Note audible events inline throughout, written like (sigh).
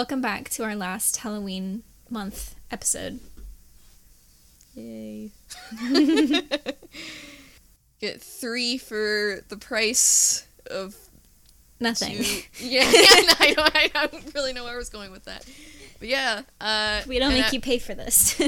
Welcome back to our last Halloween month episode. Yay. (laughs) Get three for the price of Nothing. two. (laughs) Yeah, (laughs) I, don't, I don't really know where I was going with that. But yeah. Uh, we don't make I- you pay for this.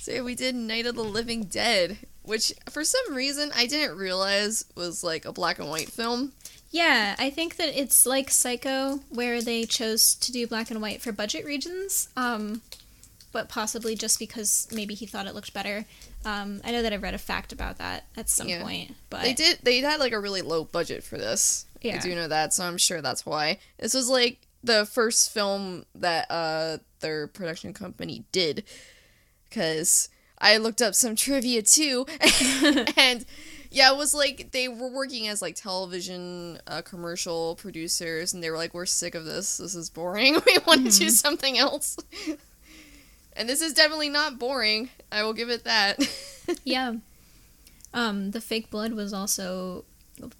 so we did Night of the Living Dead, which for some reason I didn't realize was like a black and white film. yeah, I think that it's like Psycho, where they chose to do black and white for budget reasons, um, but possibly just because maybe he thought it looked better. Um, I know that I've read a fact about that at some Yeah. point, but They did. They had like a really low budget for this. Yeah. I do know that, so I'm sure that's why. This was like the first film that uh their production company did, because I looked up some trivia too, (laughs) and yeah, it was like they were working as like television uh, commercial producers, and they were like, "We're sick of this. This is boring. (laughs) We want to do something else." (laughs) And this is definitely not boring. I will give it that. yeah. Um, the fake blood was also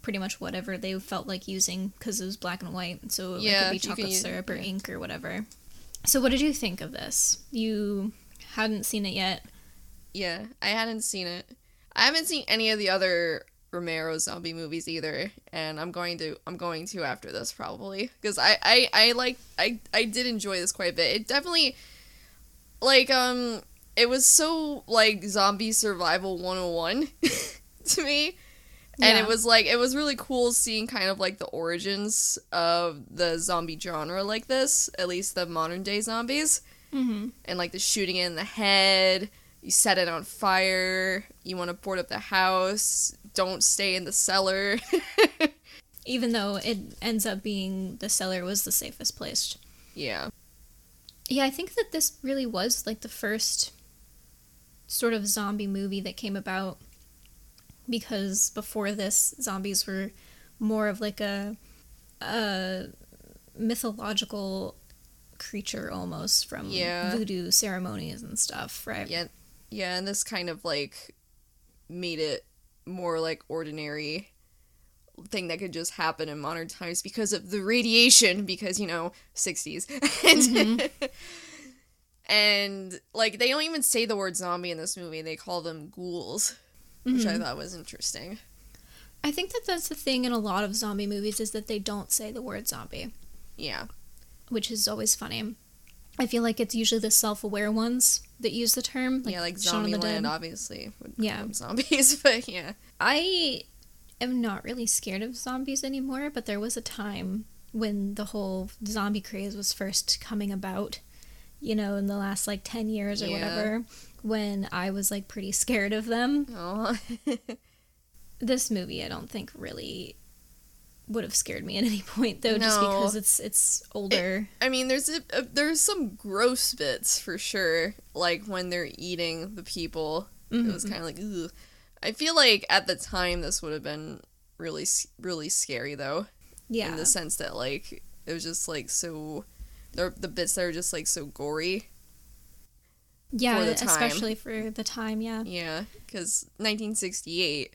pretty much whatever they felt like using because it was black and white, so it Yeah, could be chocolate use- syrup or yeah. ink or whatever. So, what did you think of this? You hadn't seen it yet. Yeah, I hadn't seen it. I haven't seen any of the other Romero zombie movies either, and I'm going to I'm going to after this probably because I, I I like I I did enjoy this quite a bit. It definitely like um it was so like zombie survival 101 (laughs) to me. And it was like it was really cool seeing kind of like the origins of the zombie genre like this, at least the modern day zombies Mm-hmm. and like the shooting in the head. You set it on fire. You want to board up the house. Don't stay in the cellar. (laughs) Even though it ends up being the cellar was the safest place. yeah. Yeah, I think that this really was like the first sort of zombie movie that came about because before this zombies were more of like a a mythological creature almost from Yeah. voodoo ceremonies and stuff, right? Yeah. Yeah, and this kind of like made it more like ordinary thing that could just happen in modern times because of the radiation because you know 60s and (laughs) mm-hmm. and like they don't even say the word zombie in this movie. They call them ghouls which i mm-hmm. thought was interesting. I think that that's the thing in a lot of zombie movies is that they don't say the word zombie. yeah. Which is always funny. I feel like it's usually the self-aware ones that use the term, yeah, like the Dead. Zombieland, obviously. Would Yeah. zombies, (laughs) but yeah. I am not really scared of zombies anymore, but there was a time when the whole zombie craze was first coming about, you know, in the last like 10 years or Yeah. whatever, when I was like pretty scared of them. (laughs) This movie, I don't think really would have scared me at any (laughs) point though just because it's it's older. I mean, there's a, a, there's some gross bits for sure, like when they're eating the people. It was Mhm. kind of like, ugh. I feel like at the time this would have been really, really scary though, yeah. in the sense that like it was just like so, the the bits that are just like so gory. yeah, for especially for the time, yeah. Yeah, because 1968.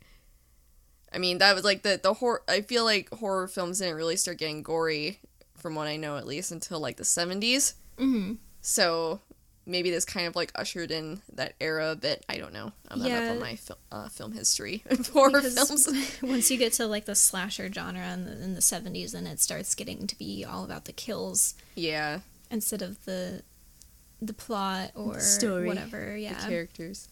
I mean, that was like the the horror. I feel like horror films didn't really start getting gory, from what I know at least, until like the 70s. Mhm. So maybe this kind of like ushered in that era a bit. I don't know. I'm not Yeah. up on my fil- uh, film history (laughs) of horror films. (laughs) once you get to like the slasher genre in the, in the 70s then it starts getting to be all about the kills Yeah, instead of the the plot or story, whatever yeah the characters.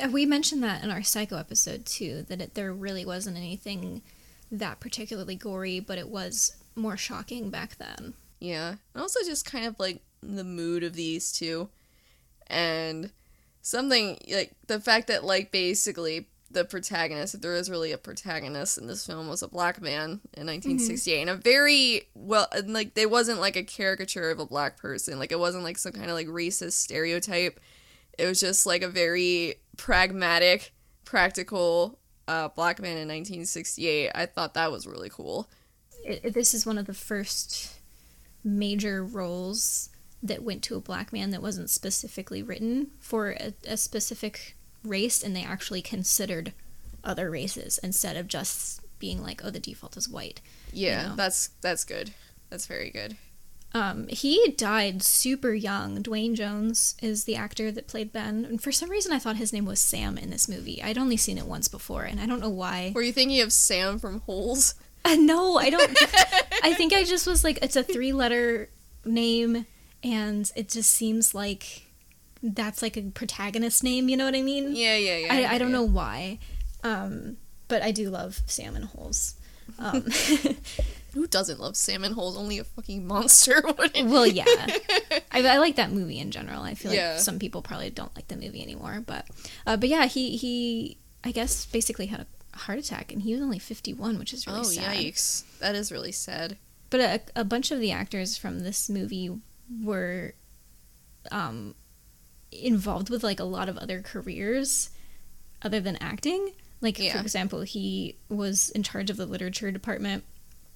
Uh, we mentioned that in our psycho episode too that it, there really wasn't anything that particularly gory but it was more shocking back then. Yeah, and also just kind of like the mood of these two, and something like the fact that like basically the protagonist, if there is really a protagonist in this film, was a black man in 1968, and a very well, and like they wasn't like a caricature of a black person, like it wasn't like some kind of like racist stereotype. It was just like a very pragmatic, practical uh, black man in 1968. I thought that was really cool. it, this is one of the first major roles that went to a black man that wasn't specifically written for a, a specific race and they actually considered other races instead of just being like oh the default is white Yeah, know? that's that's good. That's very good. Um, he died super young. Duane Jones is the actor that played Ben, and for some reason I thought his name was Sam in this movie. I'd only seen it once before, and I don't know why. Were you thinking of Sam from Holes? (laughs) Uh, no, I don't. (laughs) I think I just was like, it's a three-letter name, and it just seems like that's like a protagonist name. You know what I mean? Yeah, yeah, yeah. I, I don't yeah. know why, um, but I do love Sam salmon holes. Um, (laughs) Who doesn't love salmon holes? Only a fucking monster (laughs) well, yeah, (laughs) I, I like that movie in general. I feel Yeah. like some people probably don't like the movie anymore, but uh, but yeah, he he I guess basically had a heart attack, and he was only fifty one, which is really oh, sad. yikes. That is really sad. But a, a bunch of the actors from this movie were um, involved with like a lot of other careers other than acting. Like for example, he was in charge of the literature department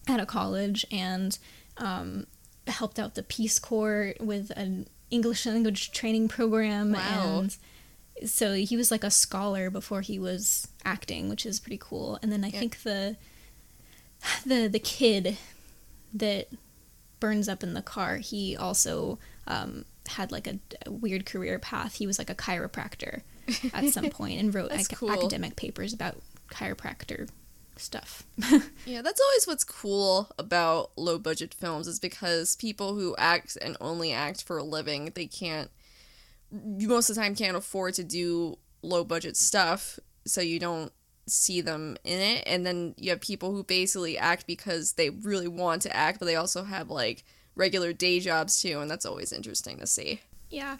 at a college and um, helped out the Peace Corps with an English language training program Wow. and so he was like a scholar before he was acting, which is pretty cool. And then I Yeah. think the the the kid that burns up in the car, he also um, had like a, a weird career path. He was like a chiropractor (laughs) at some point and wrote ac- cool. academic papers about chiropractor stuff. (laughs) Yeah, that's always what's cool about low budget films is because people who act and only act for a living, they can't you most of the time can't afford to do low budget stuff, so you don't see them in it. And then you have people who basically act because they really want to act, but they also have like regular day jobs too, and that's always interesting to see. yeah.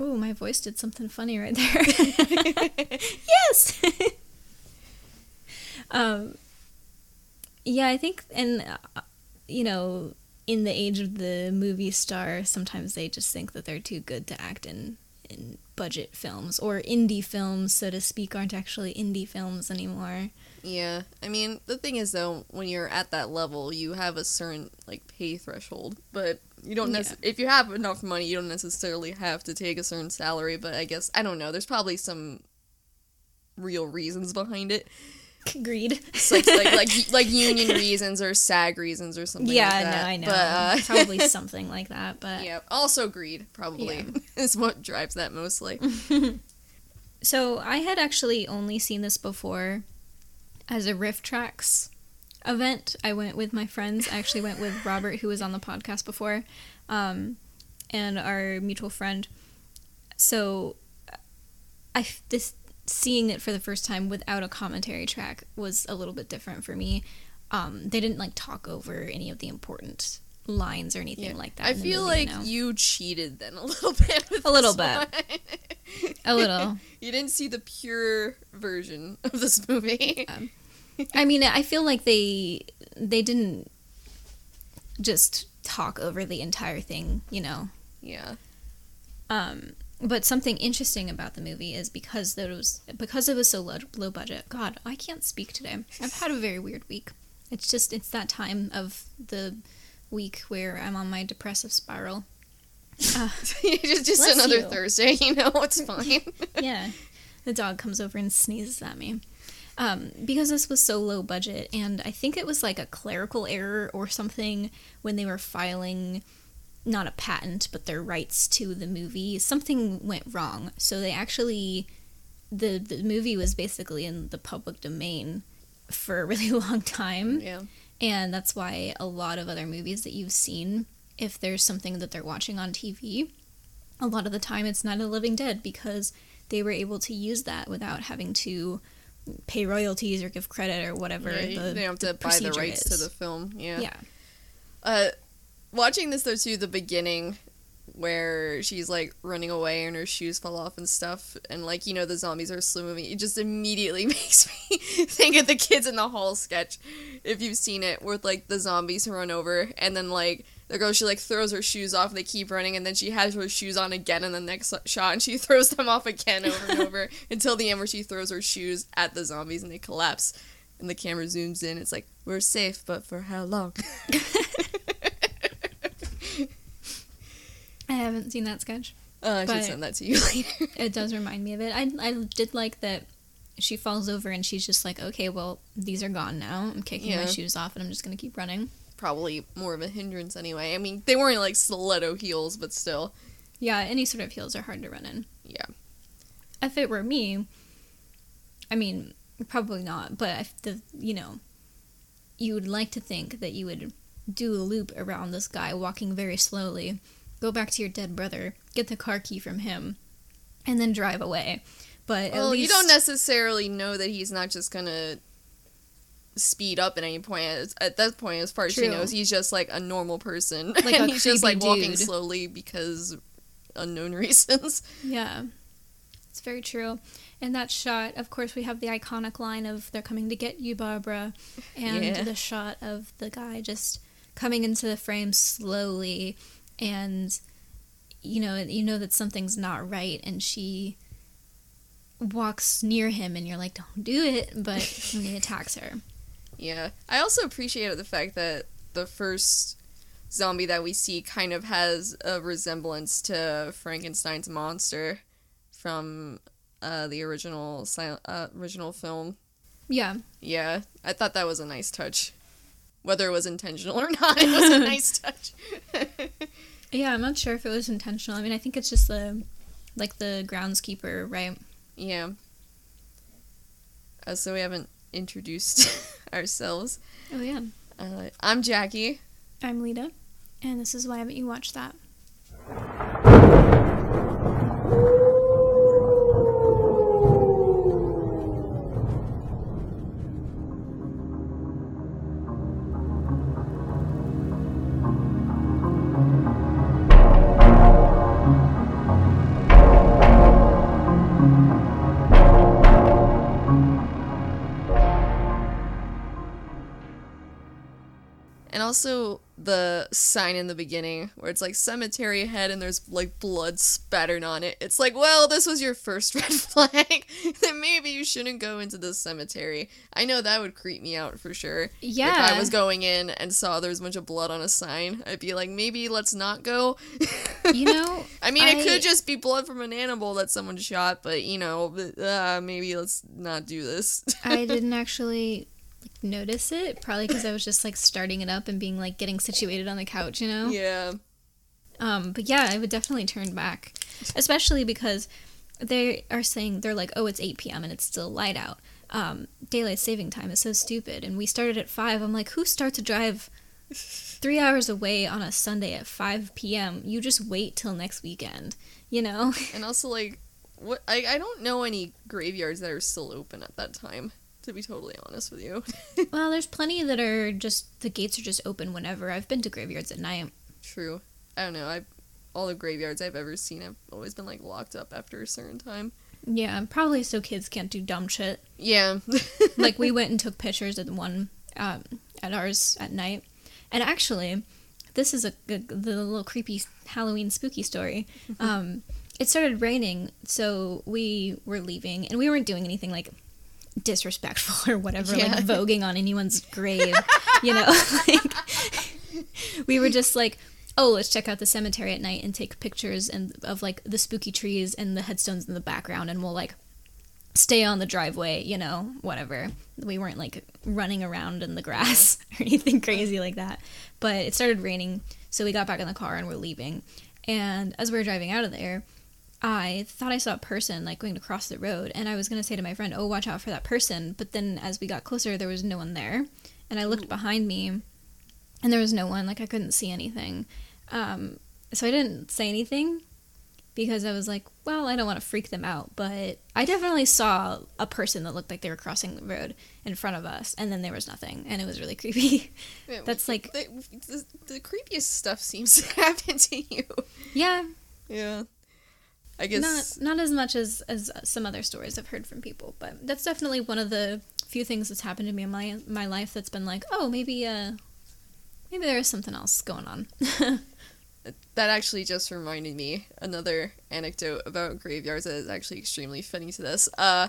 Ooh, my voice did something funny right there. (laughs) (laughs) yes. Um, yeah, I think, and uh, you know, in the age of the movie star, sometimes they just think that they're too good to act in in budget films or indie films, so to speak, aren't actually indie films anymore. Yeah, I mean the thing is though, when you're at that level, you have a certain like pay threshold, but you don't. Yeah. If you have enough money, you don't necessarily have to take a certain salary. But I guess I don't know. There's probably some real reasons behind it. Agreed. It's like like like (laughs) like union reasons or SAG reasons or something. yeah, like no. I know. But, uh, (laughs) Probably (laughs) something like that, but yeah, also greed probably is what drives that mostly. So I had actually only seen this before as a RiffTrax event. I went with my friends. I actually went with Robert, who was on the podcast before, um, and our mutual friend. So I this seeing it for the first time without a commentary track was a little bit different for me. Um, they didn't like talk over any of the important lines or anything Yeah. like that. I feel movie, like you know? you cheated then a (laughs) little bit. A little bit. a little. (laughs) You didn't see the pure version of this movie. I mean, I feel like they they didn't just talk over the entire thing, you know. Yeah. Um, but something interesting about the movie is because there was because it was so low, low budget. God, I can't speak today. I've had a very weird week. It's just it's that time of the week where I'm on my depressive spiral. Uh, (laughs) (laughs) just just another you. Thursday, (laughs) you know, it's fine. yeah, the dog comes over and sneezes at me. Um, because this was so low budget, and I think it was like a clerical error or something when they were filing not a patent but their rights to the movie. Something went wrong, so they actually the the movie was basically in the public domain for a really (laughs) long time. yeah. And that's why a lot of other movies that you've seen, if there's something that they're watching on TV, a lot of the time it's of the Living Dead because they were able to use that without having to pay royalties or give credit or whatever. Yeah, the, they don't have to buy the rights is. to the film. Yeah. yeah. Uh, watching this though too, the beginning where she's like running away and her shoes fall off and stuff, and like you know the zombies are slow moving. It just immediately (laughs) makes me think of the kids in the hall sketch, if you've seen it, with like the zombies run over and then like. The girl, she like throws her shoes off. They keep running, and then she has her shoes on again in the next shot, and she (laughs) throws them off again over and over (laughs) until the end where she throws her shoes at the zombies and they collapse. And the camera zooms in. It's like we're safe, but for how long? I haven't seen that sketch. Uh, I should send that to you (laughs) later. It does remind me of it. I, I did like that she falls over and she's just like, okay, well, these are gone now. I'm kicking my shoes off and I'm just going to keep running. probably more of a hindrance anyway. I mean, they weren't like stiletto heels, but still. Yeah, any sort of heels are hard to run in. Yeah. If it were me, I mean, probably not, but if the, you know, you would like to think that you would do a loop around this guy walking very slowly, go back to your dead brother, get the car key from him, and then drive away. But Well, at least you don't necessarily know that he's not just gonna speed up at any point. At- At that point, as far as she knows, he's just like a normal person, Like (laughs) and he's just like walking dude. slowly because unknown (laughs) reasons. Yeah, it's very true. In that shot, of course, we have the iconic line of "They're coming to get you, Barbara," and Yeah. the shot of the guy just coming into the frame slowly, and you know, you know that something's not right, and she walks near him, and you're like, "Don't do it," but (laughs) he attacks her. Yeah. I also appreciated the fact that the first zombie that we see kind of has a resemblance to Frankenstein's monster from uh, the original sil- uh, original film. Yeah, Yeah, I thought that was a nice touch. Whether it was intentional or (laughs) not, it was a (laughs) nice touch. Yeah. I'm not sure if it was intentional. I mean, I think it's just the like the groundskeeper, right? yeah. Uh, so we haven't introduced (laughs) ourselves. Oh yeah. Uh, I'm Jackie. I'm Lita, and this is why haven't you watched that? Also the sign in the beginning where it's like cemetery ahead and there's like blood spattered on it. It's like, well, this was your first (laughs) red flag. (laughs) then maybe you shouldn't go into this cemetery. I know that would creep me out for sure. Yeah. If I was going in and saw there was a bunch of blood on a sign, I'd be like, maybe let's not go. (laughs) You know, I mean, it could just be blood from an animal that someone shot, but you know, uh, maybe let's not do this. I didn't actually like, notice it, probably because I was just like starting it up and being like getting situated on the couch, you know. yeah. Um, but yeah, I would definitely turn back, especially because they are saying they're like, oh, it's 8 p.m. and it's still light out. Um, daylight saving time is so stupid, and we started at five. I'm like, who starts a drive three hours away on a Sunday at 5 p.m.? You just wait till next weekend, you know? And also, like, what I, I don't know any graveyards that are still open at that time, to be totally honest with you. (laughs) well, there's plenty that are just the gates are just open whenever. I've been to graveyards at night. True. I don't know. I all the graveyards I've ever seen have always been like locked up after a certain time. Yeah, probably so kids can't do dumb shit. Yeah. (laughs) like we (laughs) went and took pictures at the one um, at ours at night, and actually, this is a, a the little creepy Halloween spooky story. Um, it started raining, so we were leaving, and we weren't doing anything like disrespectful (laughs) or whatever, Yeah. like voguing on anyone's (laughs) grave, you know. (laughs) like, we were just like. Oh, let's check out the cemetery at night and take pictures and of like the spooky trees and the headstones in the background, and we'll like stay on the driveway, you know, whatever. We weren't like running around in the grass or anything crazy like that. But it started raining, so we got back in the car and we're leaving. And as we were driving out of there, I thought I saw a person like going to cross the road, and I was gonna say to my friend, "Oh, watch out for that person." But then as we got closer, there was no one there, and I looked behind me, and there was no one. Like I couldn't see anything, um, so I didn't say anything because I was like, well, I don't want to freak them out, but I definitely saw a person that looked like they were crossing the road in front of us, and then there was nothing, and it was really (laughs) creepy. That's like- the, the, the creepiest stuff seems (laughs) to happen to you. yeah, Yeah. I guess not not as much as as some other stories I've heard from people, but that's definitely one of the few things that's happened to me in my my life that's been like, oh, maybe uh, maybe there is something else going on. (laughs) that actually just reminded me another anecdote about graveyards that is actually extremely funny to this. Uh,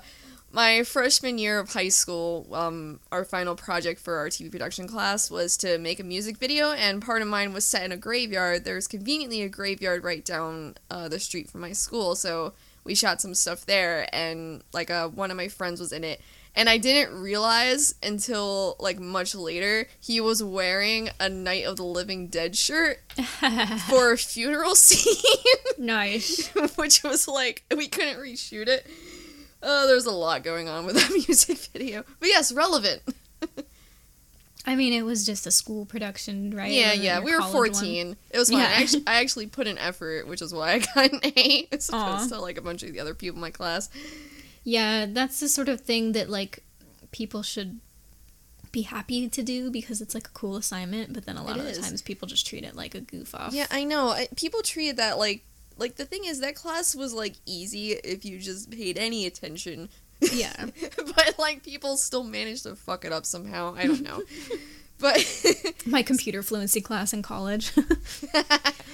my freshman year of high school, um, our final project for our TV production class was to make a music video, and part of mine was set in a graveyard. There's conveniently a graveyard right down uh, the street from my school, so we shot some stuff there, and like uh, one of my friends was in it, And I didn't realize until like much later he was wearing a Night of the Living Dead shirt (laughs) for a funeral (laughs) scene, nice. (laughs) which was like we couldn't reshoot it. Oh, there's a lot going on with (laughs) that music video. But yes, relevant. I mean, it was just a school production, right? Yeah, yeah. We were college one. 14. It was fun. Yeah. I, actually, I actually put in effort, which is why I got an A as opposed to like a bunch of the other people in my class. Yeah, that's the sort of thing that like people should be happy to do because it's like a cool assignment, but then a lot It of the times people just treat it like a goof off. Yeah, I know. I, people treat that like like the thing is that class was like easy if you just paid any attention. Yeah. (laughs) but like people still managed to fuck it up somehow. I don't know. (laughs) but (laughs) My computer fluency class in college.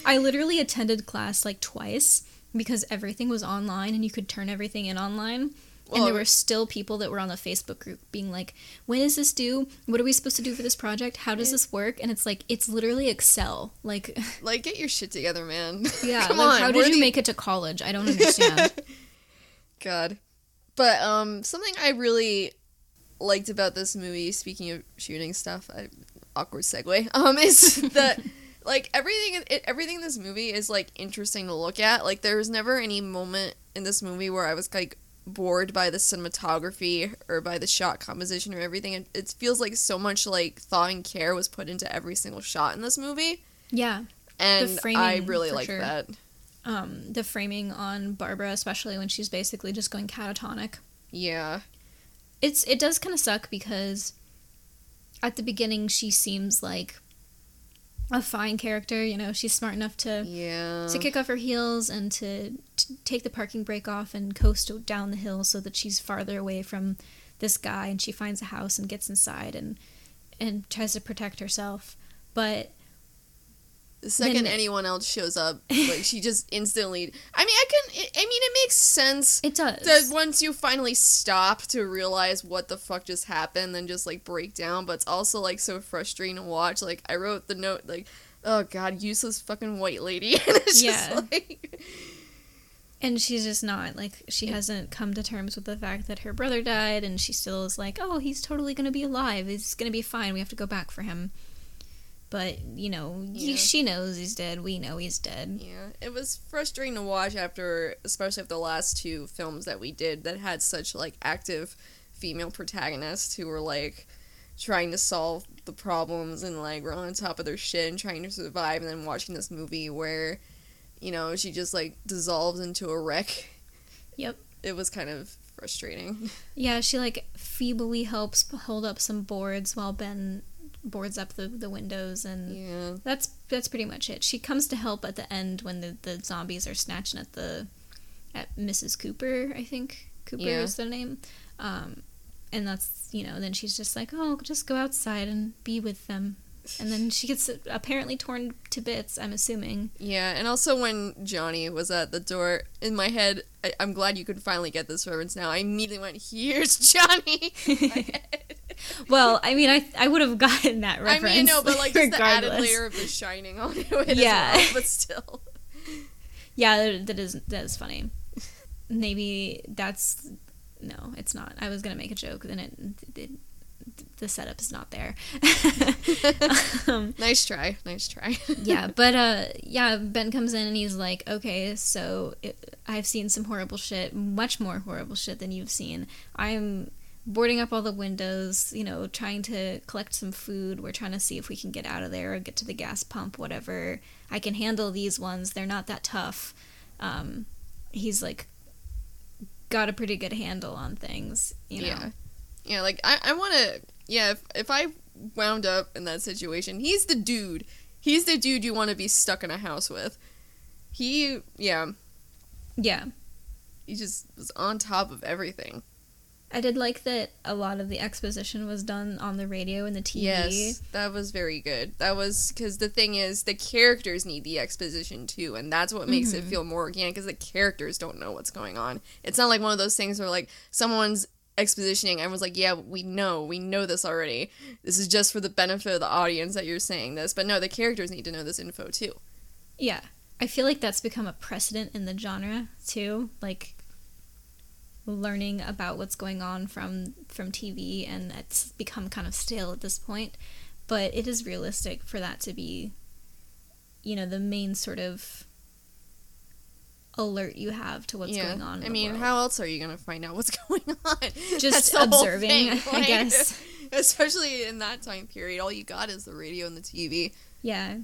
I literally attended class like twice because everything was online and you could turn everything in online. And there were still people that were on the Facebook group being like, when is this due? What are we supposed to do for this project? How does this work? And it's like, it's literally Excel. Like, (laughs) like get your shit together, man. (laughs) yeah, Come like, on. how did you the- make it to college? I don't understand. (laughs) God. But um something I really liked about this movie, speaking of shooting stuff, I, awkward segue, um, is that like everything it, everything in this movie is like interesting to look at. Like there was never any moment in this movie where I was like bored by the cinematography or by the shot composition or everything. It, it feels like so much like thought and care was put into every single shot in this movie. yeah. And framing, I really like sure. that. Um, the framing on Barbara, especially when she's basically just going catatonic. Yeah. it's it does kind of suck because at the beginning she seems like a fine character you know she's smart enough to Yeah. to kick off her heels and to, to take the parking brake off and coast down the hill so that she's farther away from this guy and she finds a house and gets inside and and tries to protect herself but The second anyone else shows up, (laughs) like she just instantly. I mean, I can. I mean, it makes sense it does that once you finally stop to realize what the fuck just happened, then just like break down. But it's also like so frustrating to watch. Like I wrote the note, like, oh god, useless fucking white lady, (laughs) and it's Yeah. just like, and she's just not like she hasn't come to terms with the fact that her brother died and she still is like oh he's totally gonna be alive he's gonna be fine we have to go back for him but you know Yeah. she knows he's dead. We know he's dead. Yeah, it was frustrating to watch after, especially after the last two films that we did that had such like active female protagonists who were like trying to solve the problems and like were on top of their shit and trying to survive. And then watching this movie where you know she just like dissolves into a wreck. Yep. it was kind of frustrating. (laughs) Yeah she like feebly helps hold up some boards while ben boards up the, the windows and yeah. that's that's pretty much it. She comes to help at the end when the, the zombies are snatching at the at mrs cooper i think. Cooper Yeah. is their name. Um and that's you know then she's just like oh just go outside and be with them. And then she gets apparently torn to bits i'm assuming. Yeah and also when johnny was at the door in my head I, i'm glad you could finally get this reference now. I immediately went here's (laughs) johnny! In my (laughs) head. Well i mean i i would have (laughs) gotten that reference I mean, no, but like just the added layer of the shining onto it Yeah. well, but still. yeah that, that is that is funny maybe that's no it's not i was gonna make a joke then it, it the setup is not there (laughs) um, Nice try, nice try. (laughs) yeah but uh yeah ben comes in and he's like okay so it, i've seen some horrible shit much more horrible shit than you've seen i'm boarding up all the windows you know trying to collect some food we're trying to see if we can get out of there or get to the gas pump whatever i can handle these ones they're not that tough um he's like got a pretty good handle on things you know Yeah, yeah. Like I, I want to. Yeah, if if I wound up in that situation, he's the dude. He's the dude you want to be stuck in a house with. He, yeah, yeah he just was on top of everything. I did like that a lot of the exposition was done on the radio and the tv Yes, that was very good. That was because the thing is, the characters need the exposition too, and that's what makes it Mhm. feel more organic. Because the characters don't know what's going on. It's not like one of those things where like someone's expositioning, everyone's like, "Yeah, we know, we know this already. This is just for the benefit of the audience that you're saying this." But no, the characters need to know this info too. Yeah. I feel like that's become a precedent in the genre too. Like learning about what's going on from from TV and it's become kind of stale at this point but it is realistic for that to be you know the main sort of alert you have to what's going on I mean, world. how else are you gonna find out what's (laughs) going on? Just observing, thing, (laughs) I guess. (laughs) Especially in that time period, all you got is the radio and the TV. Yeah.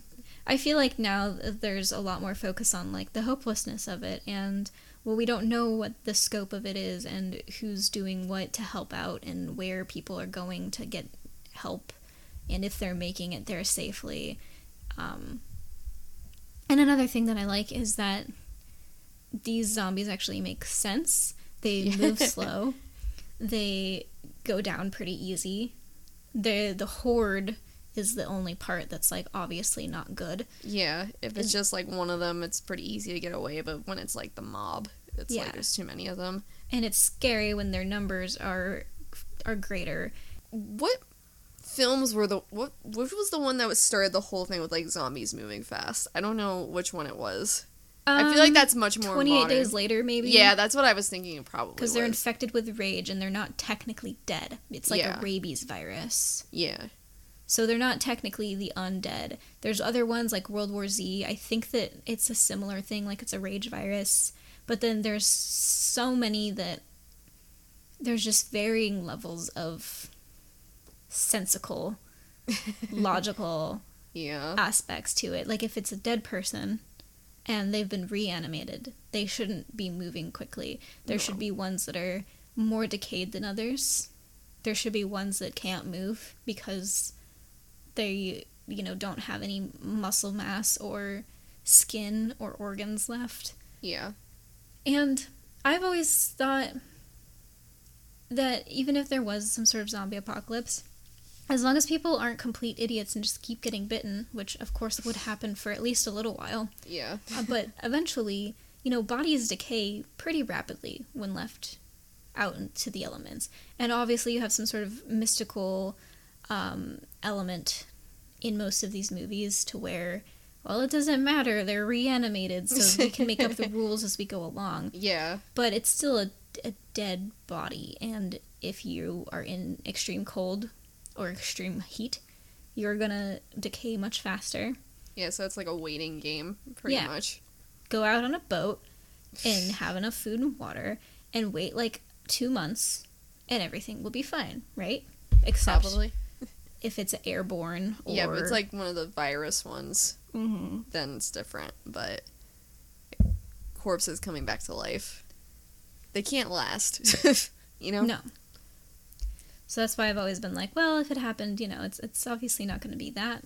I feel like now uh, there's a lot more focus on like the hopelessness of it and well we don't know what the scope of it is and who's doing what to help out and where people are going to get help and if they're making it there safely. Um, and another thing that I like is that these zombies actually make sense. They move (laughs) slow. They go down pretty easy. The the horde is the only part that's like obviously not good. Yeah, if it's just like one of them, it's pretty easy to get away. But when it's like the mob, it's Yeah. like there's too many of them. And it's scary when their numbers are are greater. What films were the what? Which was the one that was started the whole thing with like zombies moving fast? I don't know which one it was. I feel like Um, that's much more 28 days later maybe. Yeah, that's what I was thinking. Probably because they're infected with rage and they're not technically dead. It's like Yeah. a rabies virus. yeah, So they're not technically the undead. There's other ones like World War Z. I think that it's a similar thing, like it's a rage virus. But then there's so many that there's just varying levels of sensical, (laughs) logical yeah, aspects to it. Like if it's a dead person and they've been reanimated, they shouldn't be moving quickly. There should be ones that are more decayed than others. There should be ones that can't move because they, you know, don't have any muscle mass or skin or organs left. yeah, And I've always thought that even if there was some sort of zombie apocalypse, as long as people aren't complete idiots and just keep getting bitten, which of course would happen for at least a little while, yeah, uh, but (laughs) eventually, you know, bodies decay pretty rapidly when left out into the elements. And obviously, you have some sort of mystical um, element in most of these movies to where, well, it doesn't matter, they're reanimated, so we can make up the (laughs) rules as we go along. yeah, But it's still a, a dead body, and if you are in extreme cold or extreme heat, you're gonna decay much faster. yeah. So it's like a waiting game, pretty Yeah. much. go out on a boat and (sighs) have enough food and water and wait like two months and everything will be fine, right? Except Probably. If it's airborne or Yeah, but it's like one of the virus ones. Mhm. Then it's different. But corpses coming back to life, they can't last. (laughs) you know. no. So that's why I've always been like, well, if it happened, you know, it's it's obviously not going to be that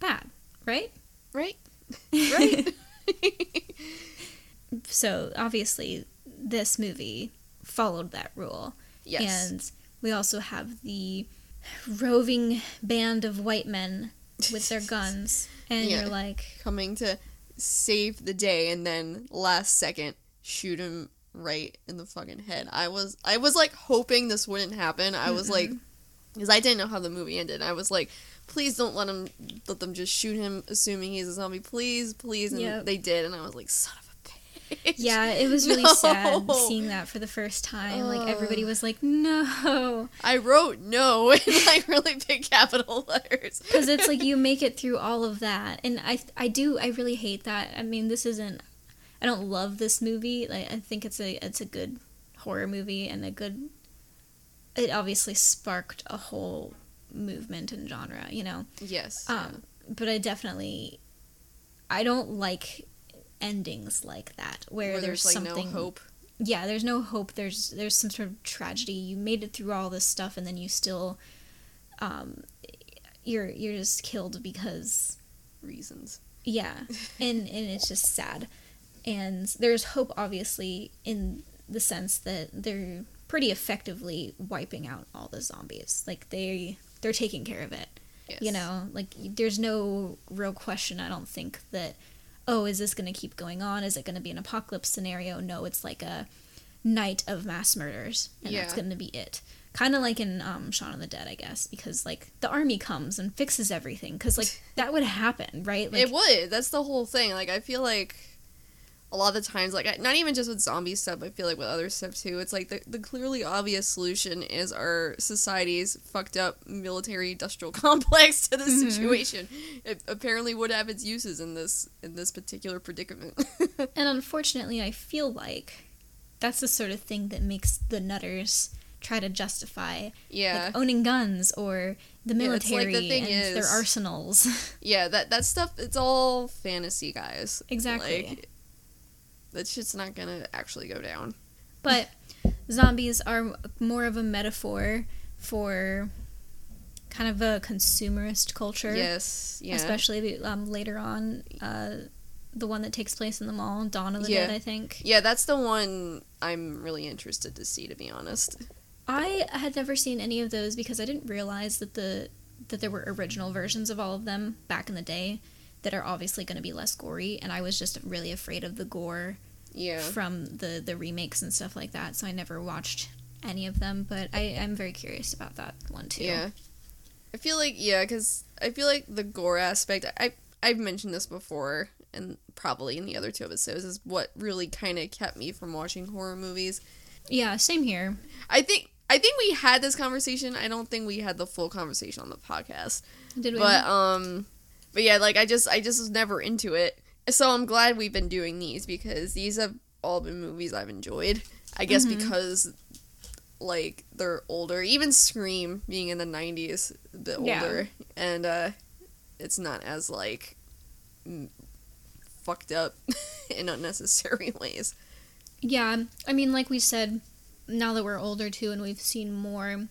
bad, right? Right. (laughs) Right. (laughs) So obviously, this movie followed that rule. yes. And we also have the roving band of white men with their (laughs) guns. And Yeah. you're like, coming to save the day and then last second shoot him right in the fucking head. I was I was like hoping this wouldn't happen. I was like because I didn't know how the movie ended. I was like please don't let him let them just shoot him assuming he's a zombie. Please, please and Yep. they did and I was like son of. (laughs) yeah, it was really No. sad seeing that for the first time. Like, everybody was like, no. I wrote no (laughs) in like really big capital letters. Because it's like you (laughs) make it through all of that. And I, I do, I really hate that. I mean, this isn't, I don't love this movie. Like, I think it's a, it's a good horror movie and a good, it obviously sparked a whole movement and genre, you know? Yes. Um, but I definitely, I don't like endings like that where, where there's, there's, like something. no hope. Yeah, there's no hope. There's there's some sort of tragedy. You made it through all this stuff, and then you still, um, you're you're just killed because Reasons. yeah, (laughs) and and it's just sad. And there's hope, obviously, in the sense that they're pretty effectively wiping out all the zombies. Like they they're taking care of it. Yes. You know, like there's no real question. I don't think that. Oh, is this going to keep going on? Is it going to be an apocalypse scenario? No, it's like a night of mass murders, and that's going to be it. Kind of like in um, Shaun of the Dead, I guess, because like the army comes and fixes everything, because like that would happen, right? Like, it would. That's the whole thing. Like I feel like a lot of the times, like not even just with zombie stuff, I feel like with other stuff too. It's like the, the clearly obvious solution is our society's fucked up military industrial (laughs) complex to this Mhm. situation. It apparently would have its uses in this in this particular predicament. (laughs) And unfortunately, I feel like that's the sort of thing that makes the nutters try to justify yeah, like owning guns or the Yeah, like military the thing and their arsenals. (laughs) yeah. That that stuff. It's all fantasy, guys. Exactly. Like, that shit's not gonna actually go down. but zombies are more of a metaphor for kind of a consumerist culture. Yes. Yeah. Especially um, later on, uh, the one that takes place in the mall, Dawn of the Yeah. Dead, I think. Yeah, that's the one I'm really interested to see, to be honest. I had never seen any of those because I didn't realize that the that there were original versions of all of them back in the day that are obviously going to be less gory, and I was just really afraid of the gore Yeah. from the the remakes and stuff like that. So I never watched any of them, but I I'm very curious about that one too. Yeah. I feel like yeah, because I feel like the gore aspect. I I've mentioned this before, and probably in the other two episodes, is what really kind of kept me from watching horror movies. Yeah, same here. I think I think we had this conversation. I don't think we had the full conversation on the podcast, Did we? but um, but yeah, like I just I just was never into it. So I'm glad we've been doing these because these have all been movies I've enjoyed. I guess Mhm. because like they're older. Even Scream being in the 90s, a bit Yeah. older, and uh, it's not as like m- fucked up (laughs) in unnecessary (laughs) ways. yeah, I mean, like we said, now that we're older too, and we've seen more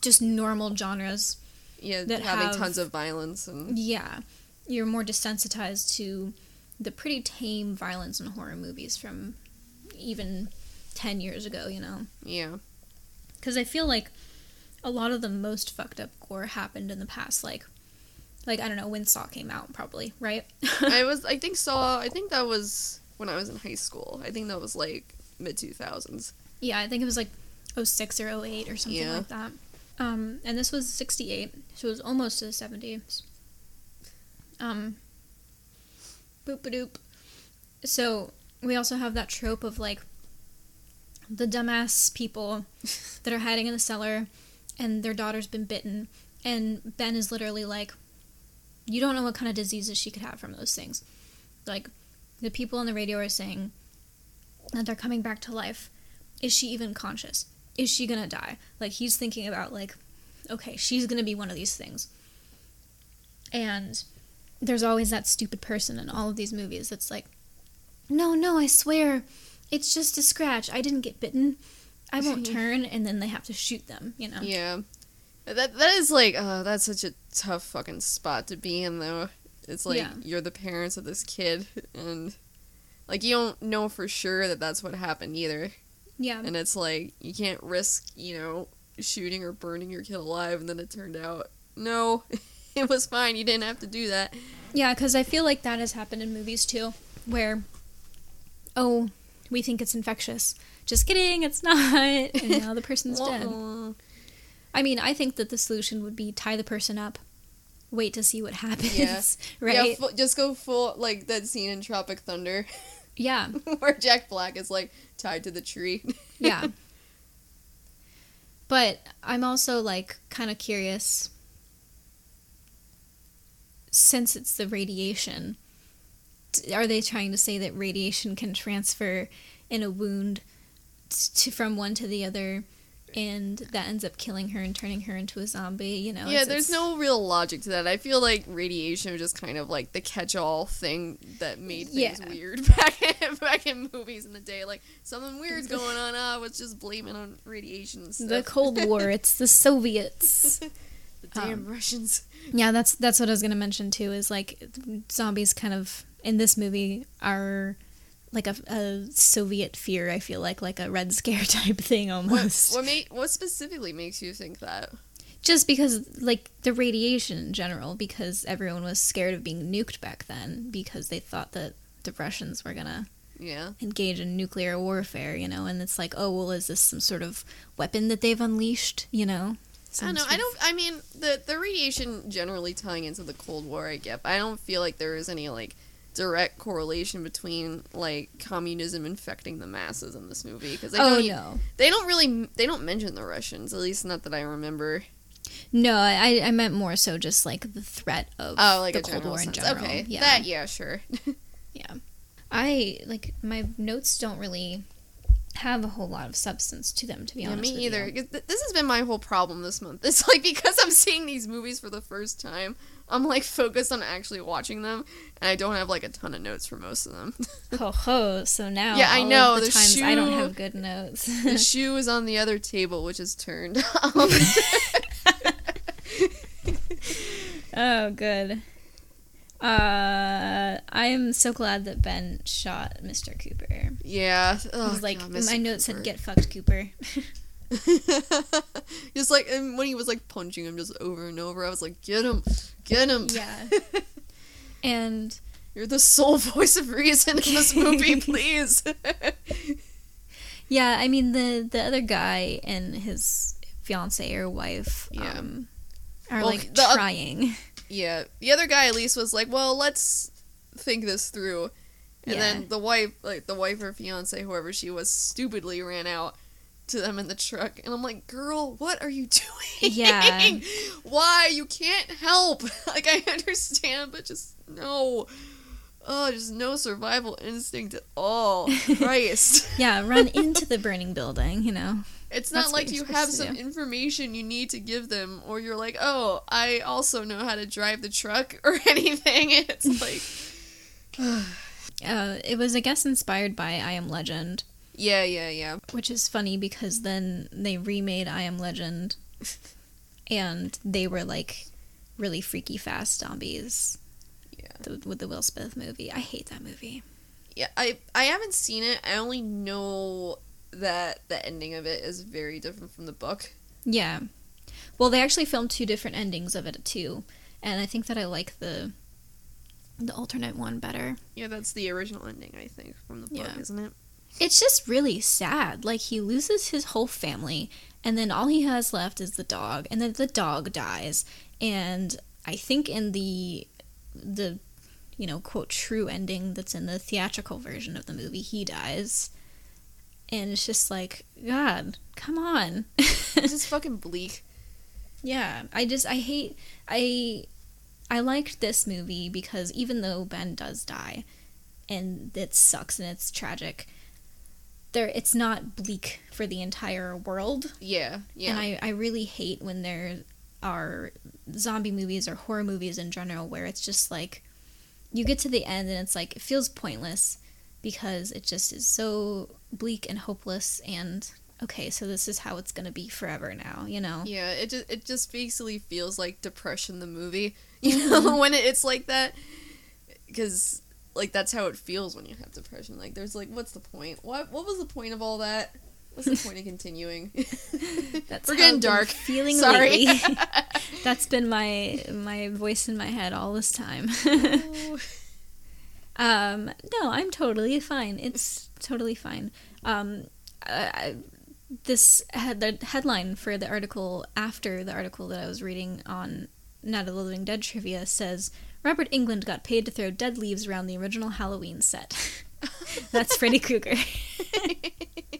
just normal genres. Yeah, That having have- tons of violence and Yeah, you're more desensitized to the pretty tame violence in horror movies from even 10 years ago, you know? yeah, Because I feel like a lot of the most fucked up gore happened in the past, like, like I don't know when Saw came out, probably right. (laughs) I was I think saw I think that was when I was in high school. I think that was like mid 2000s. yeah, I think it was like 06 or 08 or something Yeah. like that. Um, and this was 68, so it was almost to the 70s. Um, boop a doop. So we also have that trope of like the dumbass people (laughs) that are hiding in the cellar and their daughter's been bitten, and Ben is literally like, You don't know what kind of diseases she could have from those things. Like, the people on the radio are saying that they're coming back to life. Is she even conscious? Is she gonna die? Like, he's thinking about, like, okay, she's gonna be one of these things. And there's always that stupid person in all of these movies that's like, no, no, I swear, it's just a scratch. I didn't get bitten. I won't (laughs) turn, and then they have to shoot them, you know? Yeah. That that is like oh, that's such a tough fucking spot to be in though. It's like Yeah. you're the parents of this kid and like you don't know for sure that that's what happened either. Yeah. And it's like you can't risk, you know, shooting or burning your kid alive and then it turned out no, (laughs) it was fine. You didn't have to do that. Yeah, because I feel like that has happened in movies too, where, oh, we think it's infectious. Just kidding, it's (laughs) not. And now the person's (laughs) dead. I mean, I think that the solution would be tie the person up, wait to see what happens, Yeah. right? Yeah, just go full like that scene in Tropic Thunder Yeah, (laughs) where Jack Black is like tied to the tree. (laughs) yeah. But I'm also like kind of curious since it's the radiation, are they trying to say that radiation can transfer in a wound to from one to the other and that ends up killing her and turning her into a zombie, you know? yeah, it's- there's it's- no real logic to that. I feel like radiation was just kind of like the catch-all thing that made things Yeah. weird (laughs) back in, back in movies in the day. Like something weird's going on. Ah, let's just blame it on radiation. And stuff. the Cold War, (laughs) it's the Soviets. the damn um, Russians. Yeah, that's that's what I was gonna mention too. Is like zombies kind of in this movie are like a, a Soviet fear. I feel like like a Red Scare (laughs) type thing almost. what, ma- what specifically makes you think that? Just because like the radiation in general, because everyone was scared of being nuked back then, because they thought that the Russians were gonna Yeah. engage in nuclear warfare. You know, and it's like, oh well, is this some sort of weapon that they've unleashed? You know. I don't know. I don't. I mean, the the radiation generally tying into the Cold War. I get. But I don't feel like there is any like direct correlation between like communism infecting the masses in this movie because they oh don't no, they don't really they don't mention the Russians at least not that I remember. no, I I meant more so just like the threat of Oh, like the a Cold War in sense. general. Okay, yeah, that yeah, sure. (laughs) yeah. I like my notes don't really have a whole lot of substance to them. To be Yeah, honest, me with either. You. 'Cause th- This has been my whole problem this month. (laughs) It's like because I'm seeing these movies for the first time, I'm like focused on actually watching them, and I don't have like a ton of notes for most of them. (laughs) Ho ho! So now, Yeah, I know, the, the times I don't have good notes. the (laughs) shoe is on the other table, which is turned. (laughs) Oh, good. Uh, I am so glad that Ben shot Mr. Cooper. yeah, oh, was like God, my Mr. note Cooper. said, "Get fucked, Cooper." (laughs) just like and when he was like punching him just over and over, I was like, "Get him, get him!" Yeah. (laughs) and You're the sole voice of reason in this movie, (laughs) please. yeah, I mean the the other guy and his fiance or wife, Yeah. um, are Well, like the trying. yeah, the other guy at least was like, "Well, let's think this through." And Yeah. then the wife, like the wife or fiance, whoever she was, stupidly ran out to them in the truck, and I'm like, "Girl, what are you (laughs) doing? Yeah. why you can't help? (laughs) Like I understand, but just no." Oh, just no survival instinct at all. (laughs) Christ. yeah, run into the burning building. You know. It's not what like you have some information you need to give them, or you're like, oh, I also know how to drive the truck or anything. It's like, (sighs) Uh, it was, I guess, inspired by I Am Legend, yeah, yeah, yeah. which is funny because then they remade I Am Legend, (laughs) and they were like really freaky fast zombies. Yeah. the, with the Will Smith movie. I hate that movie. Yeah, I I haven't seen it. I only know that the ending of it is very different from the book. Yeah. Well, they actually filmed two different endings of it too, and I think that I like the the alternate one better. Yeah, that's the original ending, I think, from the book, Yeah. isn't it? It's just really sad. Like he loses his whole family, and then all he has left is the dog, and then the dog dies. And I think in the the you know quote true ending that's in the theatrical version of the movie, he dies. And it's just like, God, come on. (laughs) This is fucking bleak. Yeah, I just I hate I I liked this movie because even though Ben does die and it sucks and it's tragic, there it's not bleak for the entire world. Yeah, yeah. And I, I really hate when there are zombie movies or horror movies in general where it's just like you get to the end and it's like it feels pointless because it just is so bleak and hopeless and okay, so this is how it's gonna be forever now, you know? Yeah, it just it just basically feels like depression the movie. (laughs) You mm-hmm. know when it, it's like that because like that's how it feels when you have depression. Like there's like what's the point? What what was the point of all that? What's the point of continuing? (laughs) That's We're getting dark. Feeling Sorry. (laughs) That's been my my voice in my head all this time. (laughs) um, no, I'm totally fine. It's totally fine. Um, I, I, this had the headline for the article after the article that I was reading on Of the Living Dead trivia says Robert Englund got paid to throw dead leaves around the original Halloween set. (laughs) That's Freddy Krueger. (laughs)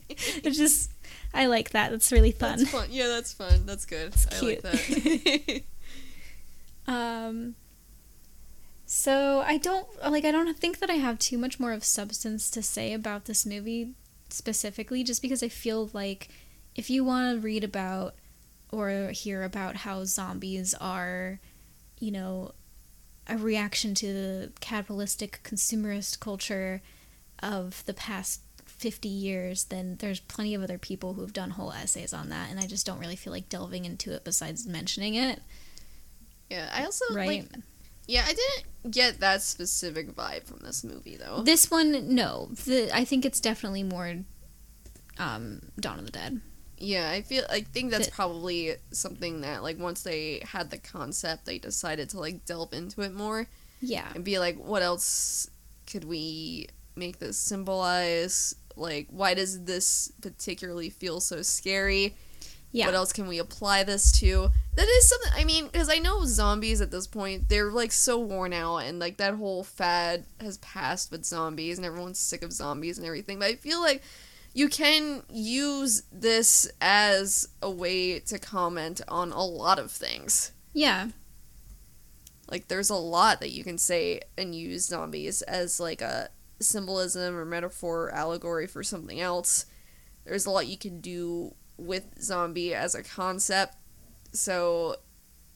it's just I like that. That's really fun. That's fun. Yeah, that's fun. That's good. I like that. (laughs) Um so I don't like I don't think that I have too much more of substance to say about this movie specifically just because I feel like if you want to read about or hear about how zombies are, you know, a reaction to the capitalistic consumerist culture of the past 50 years, then there's plenty of other people who've done whole essays on that, and I just don't really feel like delving into it besides mentioning it, yeah, I also right? like. Yeah, I didn't get that specific vibe from this movie though. This one, no. The, I think it's definitely more um, Dawn of the Dead. Yeah, I feel I think that's probably something that like once they had the concept, they decided to like delve into it more Yeah. and be like, what else could we make this symbolize? Like, why does this particularly feel so scary? Yeah. What else can we apply this to? That is something. I mean, because I know zombies at this point, they're like so worn out, and like that whole fad has passed with zombies, and everyone's sick of zombies and everything. But I feel like you can use this as a way to comment on a lot of things. Yeah. Like, there's a lot that you can say and use zombies as like a symbolism or metaphor or allegory for something else. There's a lot you can do with zombie as a concept. So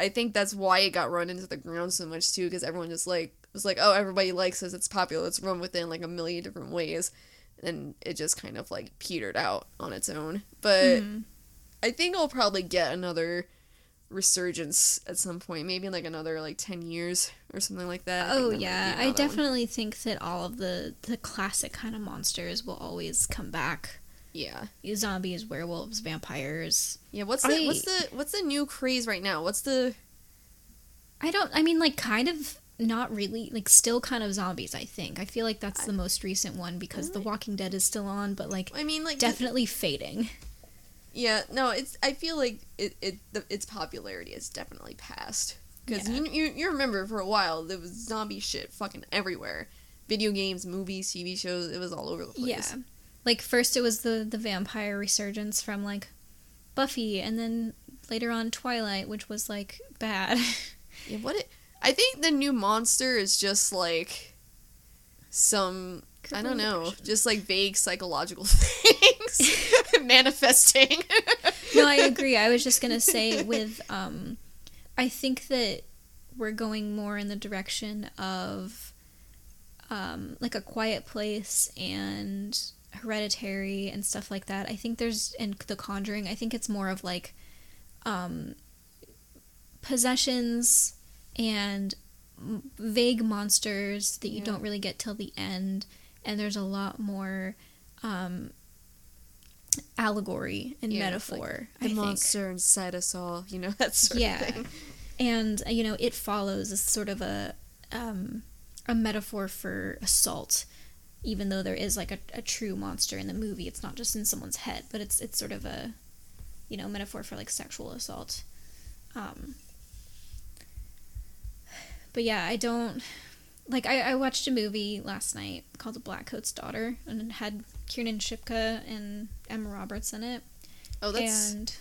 I think that's why it got run into the ground so much too, because everyone just like was like, oh, everybody likes this, it's popular, it's run within like a million different ways, and it just kind of like petered out on its own. But Mhm. I think I'll probably get another resurgence at some point, maybe in like another like ten years or something like that. I Oh that yeah, I another one. definitely think that all of the the classic kind of monsters will always come back. yeah. Zombies, werewolves, vampires. Yeah, what's the what's the what's the new craze right now? What's the I don't. I mean, like, kind of not really. Like, still kind of zombies. I think. I feel like that's the most recent one because The Walking Dead is still on, but like I mean like the- definitely fading. Yeah, no, it's. I feel like it. It the, its popularity has definitely passed because Yeah. you, you you remember for a while there was zombie shit fucking everywhere, video games, movies, TV shows. It was all over the place. Yeah. Like first it was the the vampire resurgence from like Buffy and then later on Twilight, which was like bad. (laughs) Yeah. What it. I think the new monster is just like some. I don't know, just like vague psychological (laughs) things (laughs) manifesting. no, I (laughs) agree. I was just gonna say with um I think that we're going more in the direction of um like a quiet place and hereditary and stuff like that. I think there's and the conjuring, I think it's more of like um possessions and vague monsters that you Yeah. don't really get till the end and there's a lot more um allegory and Yeah, metaphor the I think. monster inside us all, you know (laughs) that sort Yeah. of thing. and uh, you know it follows as sort of a um, a metaphor for assault even though there is like a, a true monster in the movie it's not just in someone's head but it's it's sort of a you know metaphor for like sexual assault um but yeah i don't like I, I watched a movie last night called the black coat's daughter and it had kiernan shipka and emma roberts in it Oh, that's. and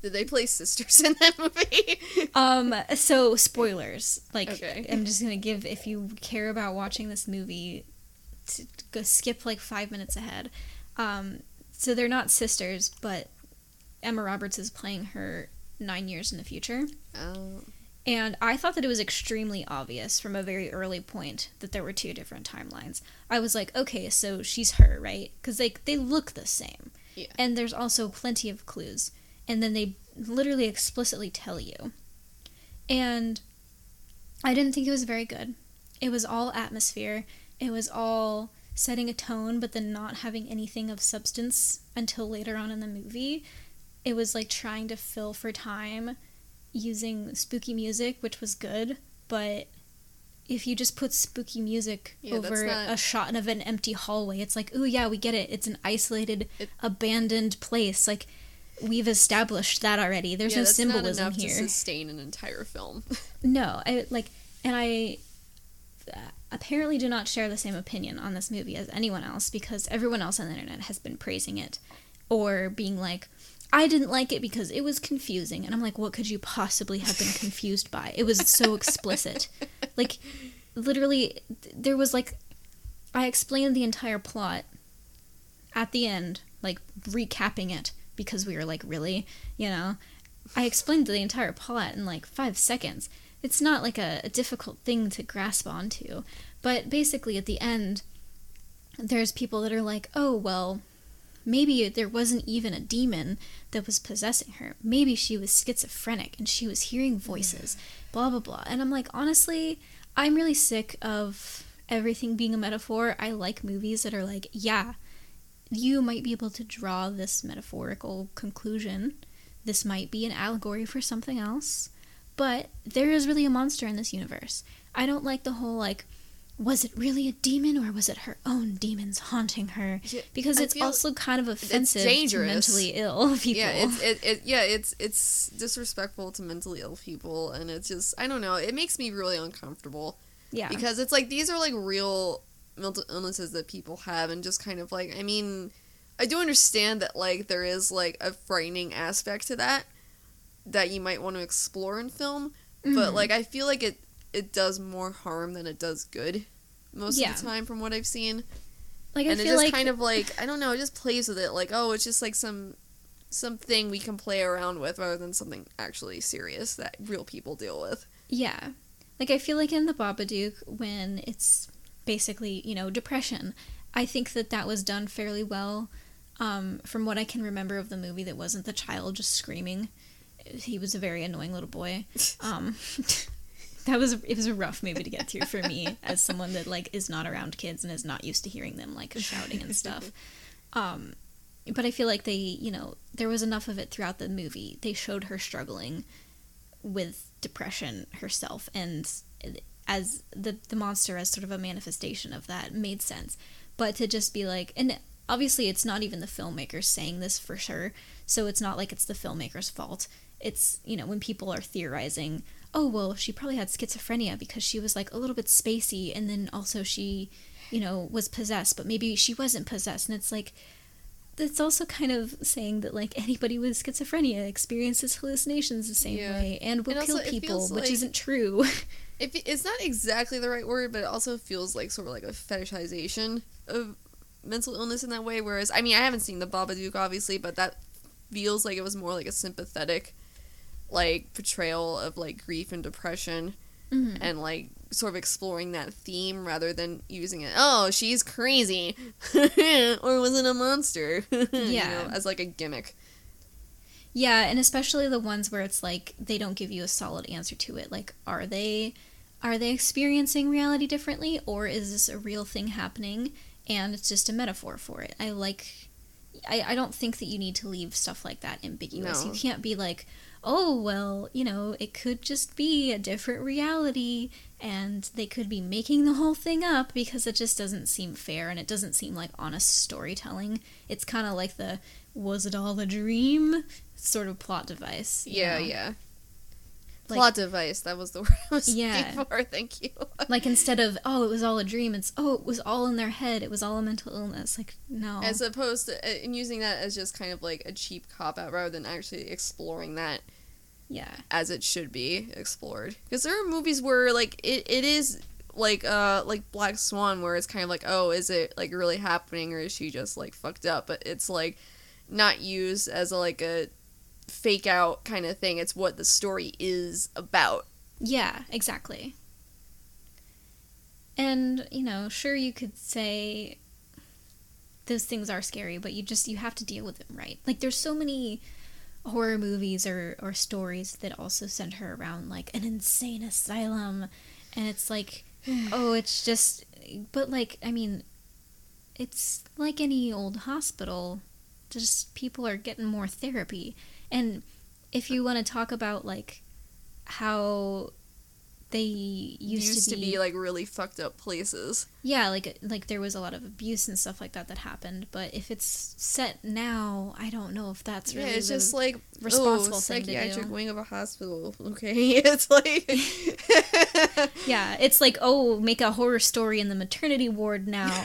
Did they play sisters (laughs) in that movie? Um, so spoilers. Like, Okay. I'm just gonna give if you care about watching this movie, to go skip like five minutes ahead. Um, so they're not sisters, but Emma Roberts is playing her nine years in the future. oh. And I thought that it was extremely obvious from a very early point that there were two different timelines. I was like, okay, so she's her, right? Because they they look the same. Yeah. And there's also plenty of clues, and then they literally explicitly tell you. And I didn't think it was very good. It was all atmosphere. It was all setting a tone, but then not having anything of substance until later on in the movie. It was like trying to fill for time using spooky music, which was good, but if you just put spooky music Yeah, over not- a shot of an empty hallway, it's like, oh yeah, we get it. It's an isolated, It- abandoned place. Like we've established that already. There's yeah, no that's symbolism not enough here. to sustain an entire film. (laughs) No, I like, and I apparently do not share the same opinion on this movie as anyone else because everyone else on the internet has been praising it or being like, I didn't like it because it was confusing. And I'm like, what could you possibly have been confused by? It was so explicit. Like, literally, there was like, I explained the entire plot at the end, like recapping it because we were like, really? You know? I explained the entire plot in like five seconds. It's not like a, a difficult thing to grasp onto. But basically, at the end, there's people that are like, oh, well, maybe there wasn't even a demon that was possessing her. Maybe she was schizophrenic and she was hearing voices, blah, blah, blah. And I'm like, honestly, I'm really sick of everything being a metaphor. I like movies that are like, yeah, you might be able to draw this metaphorical conclusion. This might be an allegory for something else. But there is really a monster in this universe. I don't like the whole, like, was it really a demon or was it her own demons haunting her? Because I it's also kind of offensive to dangerous. mentally ill people. Yeah, it's it, it yeah, it's it's disrespectful to mentally ill people and it's just I don't know, it makes me really uncomfortable yeah. because it's like these are like real mental illnesses that people have and just kind of like I mean, I do understand that like there is like a frightening aspect to that that you might want to explore in film, but Mhm. like I feel like it it does more harm than it does good most Yeah. of the time from what I've seen like I and it feel just like kind of like I don't know, it just plays with it like oh, it's just like some something we can play around with rather than something actually serious that real people deal with. Yeah. Like I feel like in the Babadook when it's basically, you know, depression, I think that that was done fairly well. Um, from what I can remember of the movie that wasn't the child just screaming. He was a very annoying little boy. (laughs) Um, (laughs) that was it was a rough movie to get through for me (laughs) as someone that like is not around kids and is not used to hearing them like shouting and stuff. (laughs) Um, but I feel like they, you know, there was enough of it throughout the movie. They showed her struggling with depression herself and as the the monster as sort of a manifestation of that made sense but to just be like and obviously it's not even the filmmakers saying this for sure so it's not like it's the filmmaker's fault it's you know when people are theorizing oh well she probably had schizophrenia because she was like a little bit spacey and then also she you know was possessed but maybe she wasn't possessed and it's like it's also kind of saying that like anybody with schizophrenia experiences hallucinations the same Yeah. way and will And kill people which like- isn't true (laughs) If it's not exactly the right word, but it also feels like sort of like a fetishization of mental illness in that way. Whereas, I mean, I haven't seen the Babadook obviously, but that feels like it was more like a sympathetic, like portrayal of like grief and depression, Mhm. and like sort of exploring that theme rather than using it. Oh, she's crazy, (laughs) or was it a monster? (laughs) You Yeah. know, as like a gimmick. Yeah, and especially the ones where it's like they don't give you a solid answer to it. Like, are they are they experiencing reality differently, or is this a real thing happening and it's just a metaphor for it? I like. I, I don't think that you need to leave stuff like that ambiguous. No. You can't be like, oh, well, you know, it could just be a different reality and they could be making the whole thing up because it just doesn't seem fair and it doesn't seem like honest storytelling. It's kind of like the was it all a dream sort of plot device. Yeah, know? yeah. Like- Plot device. That was the (laughs) word I was Yeah. looking for. Thank you. (laughs) Like instead of oh it was all a dream, it's oh it was all in their head. It was all a mental illness. Like no. As opposed to uh, and using that as just kind of like a cheap cop out rather than actually exploring that yeah. as it should be explored. Because there are movies where like it, it is like uh like Black Swan where it's kind of like oh is it like really happening or is she just like fucked up? But it's like not used as a, like a fake out kind of thing. It's what the story is about. Yeah, exactly. And, you know, sure you could say those things are scary, but you just you have to deal with them right. Like there's so many horror movies or or stories that also center around like an insane asylum. And it's like (sighs) oh, it's just but like I mean it's like any old hospital. Just people are getting more therapy. And if you want to talk about like how they used, Used, to, be, like really fucked up places. yeah like like there was a lot of abuse and stuff like that that happened but if it's set now i don't know if that's really yeah, it's just like oh, responsible oh, thing to psychiatric wing of a hospital. Okay, (laughs) it's like (laughs) yeah it's like oh make a horror story in the maternity ward now (laughs)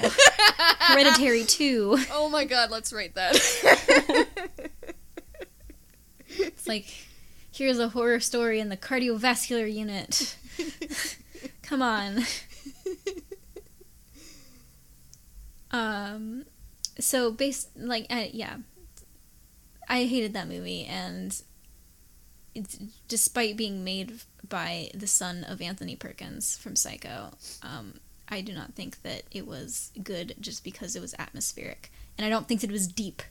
hereditary 2 oh my god, let's write that. it's like here's a horror story in the cardiovascular unit (laughs) come on. Um so based like uh, yeah. I hated that movie and it's, despite being made by the son of anthony perkins from psycho um i do not think that it was good just because it was atmospheric. And i don't think that it was deep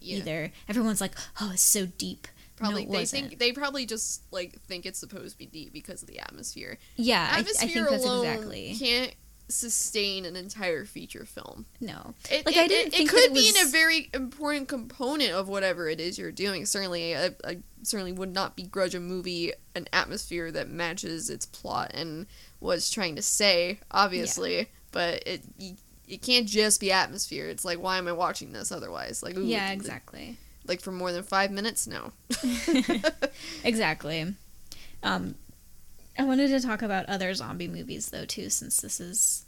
Yeah. either. Everyone's like oh it's so deep Probably no, they wasn't. think they probably just like think it's supposed to be deep because of the atmosphere. yeah I, I Atmosphere think that's alone exactly can't sustain an entire feature film. No. It, Like, it, I didn't it, think it could it be in a very important component of whatever it is you're doing. Certainly, I, I certainly would not begrudge a movie an atmosphere that matches its plot and what it's trying to say. Obviously, but it you, it can't just be atmosphere. It's like why am I watching this otherwise? Like ooh, Yeah, exactly. Like for more than five minutes? No. (laughs) exactly. Um, I wanted to talk about other zombie movies though too, since this is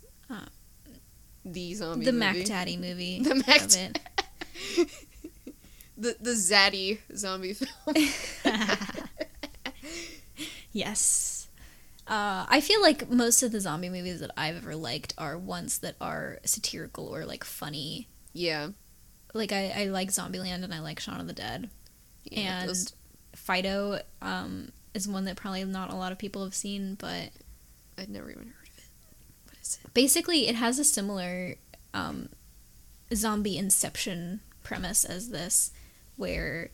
The zombie the movie. Mac Daddy movie. (laughs) The Mac of it. (laughs) the the zaddy zombie film. yes. Uh, I feel like most of the zombie movies that I've ever liked are ones that are satirical or like funny. yeah. Like I, I like Zombieland and I like Shaun of the Dead. yeah and those- Fido um, is one that probably not a lot of people have seen, but I'd never even heard of it. What is it? basically it has a similar um, zombie inception premise as this where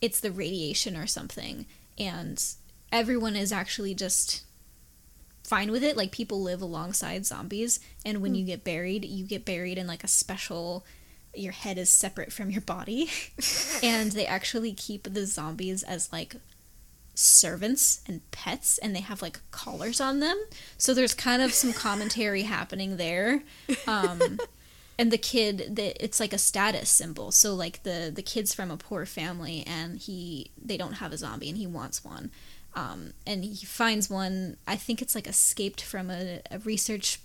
it's the radiation or something and everyone is actually just fine with it like people live alongside zombies and when you get buried you get buried in like a special your head is separate from your body. (laughs) And they actually keep the zombies as like servants and pets and they have like collars on them. So there's kind of some commentary happening there. Um (laughs) and the kid that it's like a status symbol. So like the the kid's from a poor family and he they don't have a zombie and he wants one. Um and he finds one i think it's like escaped from a, a research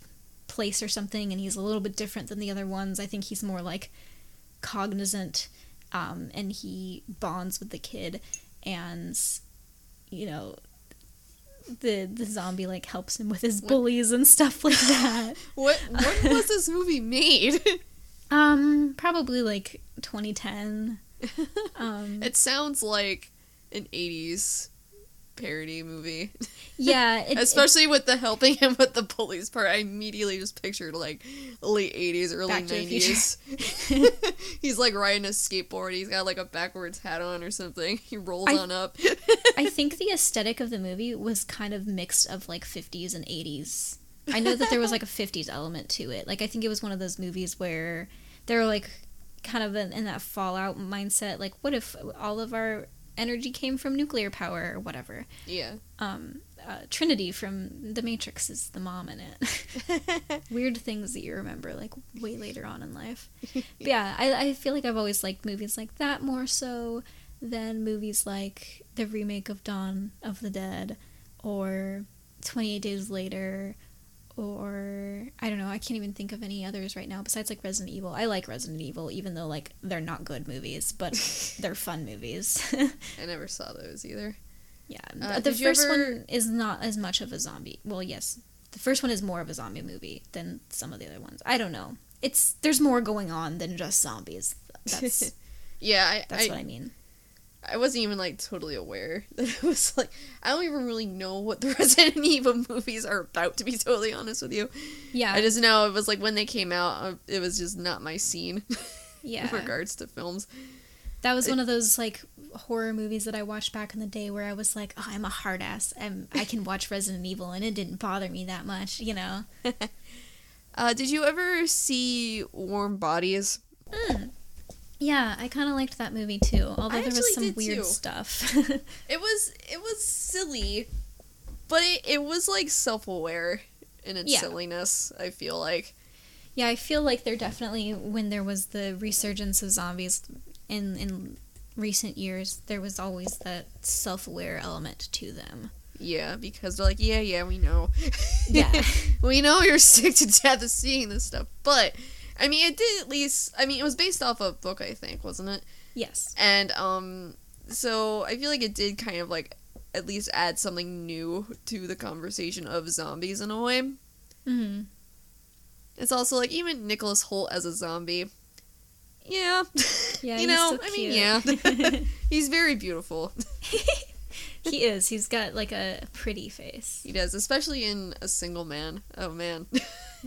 place or something and he's a little bit different than the other ones. I think he's more like cognizant um and he bonds with the kid and you know the the zombie like helps him with his bullies and stuff like (laughs) that. What when (laughs) was this movie made? um probably like 2010 (laughs) um it sounds like an 80s parody movie. yeah (laughs) it, it- Especially with the helping him with the bullies part. I immediately just pictured like late 80s, early Back to the 90s. (laughs) He's like riding a skateboard. He's got like a backwards hat on or something. He rolls I- on up. I (laughs) think the aesthetic of the movie was kind of mixed of like 50s and 80s. I know that there was like a 50s element to it. Like I think it was one of those movies where they were like kind of in, in that fallout mindset like what if all of our energy came from nuclear power or whatever. yeah. Um uh, Trinity from The Matrix is the mom in it. (laughs) Weird things that you remember like way later on in life. (laughs) But yeah, I, I feel like I've always liked movies like that more so than movies like the remake of Dawn of the Dead or 28 Days Later or I don't know, I can't even think of any others right now besides like Resident Evil. I like Resident Evil even though like they're not good movies, but (laughs) they're fun movies. I never saw those either. yeah. Uh, the first ever- one is not as much of a zombie. Well, yes. The first one is more of a zombie movie than some of the other ones. I don't know. It's there's more going on than just zombies. That's (laughs) Yeah, I, that's I, what I mean. I wasn't even like totally aware (laughs) that it was like I don't even really know what the (laughs) Resident Evil movies are about to be totally honest with you. Yeah. I just know it was like when they came out, uh, it was just not my scene (laughs) yeah. in regards to films. That was one of those like horror movies that I watched back in the day where I was like, oh, I'm a hard ass. I'm, I can watch Resident Evil and it didn't bother me that much, you know? Uh, did you ever see Warm Bodies? Yeah, I kind of liked that movie too, although I there was some weird too. stuff. (laughs) It was it was silly, but it, it was like self aware in its Yeah. silliness. I feel like yeah, I feel like there definitely, when there was the resurgence of zombies in, in recent years, there was always that self aware element to them. yeah, because they're like yeah yeah we know, Yeah. (laughs) we know you're sick to death of seeing this stuff, but I mean it did at least I mean it was based off a book I think wasn't it? Yes. And um so I feel like it did kind of like at least add something new to the conversation of zombies in a way. hmm It's also like even Nicholas Hoult as a zombie. Yeah. (laughs) Yeah, you he's know, so I mean, yeah. (laughs) (laughs) he's very beautiful. he is. He's got like a pretty face. He does, especially in A Single Man. Oh man.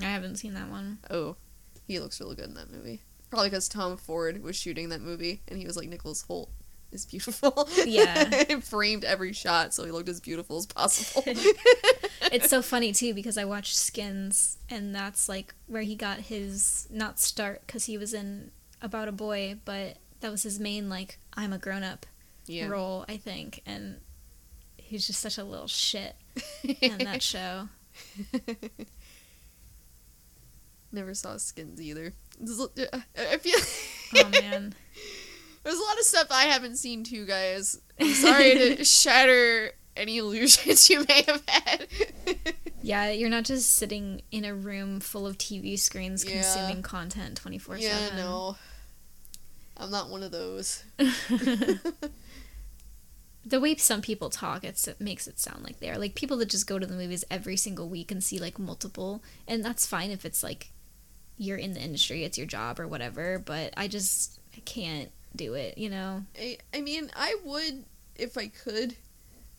I haven't seen that one. oh, he looks really good in that movie. Probably because Tom Ford was shooting that movie and he was like Nicholas Hoult is beautiful. Yeah. (laughs) and framed every shot so he looked as beautiful as possible. (laughs) it's so (laughs) funny too because I watched Skins, and that's like where he got his not start because he was in About a Boy, but that was his main like I'm a grown up yeah. role, I think, and he's just such a little shit in that show. Never saw Skins either. I feel. oh (laughs) man. There's a lot of stuff I haven't seen too, guys. I'm sorry to (laughs) shatter any illusions you may have had. yeah, you're not just sitting in a room full of TV screens Yeah. consuming content 24 7. yeah, no. I'm not one of those. (laughs) the way some people talk it's, it makes it sound like they are like people that just go to the movies every single week and see like multiple and that's fine if it's like you're in the industry it's your job or whatever but i just i can't do it you know I, I mean, I would if I could.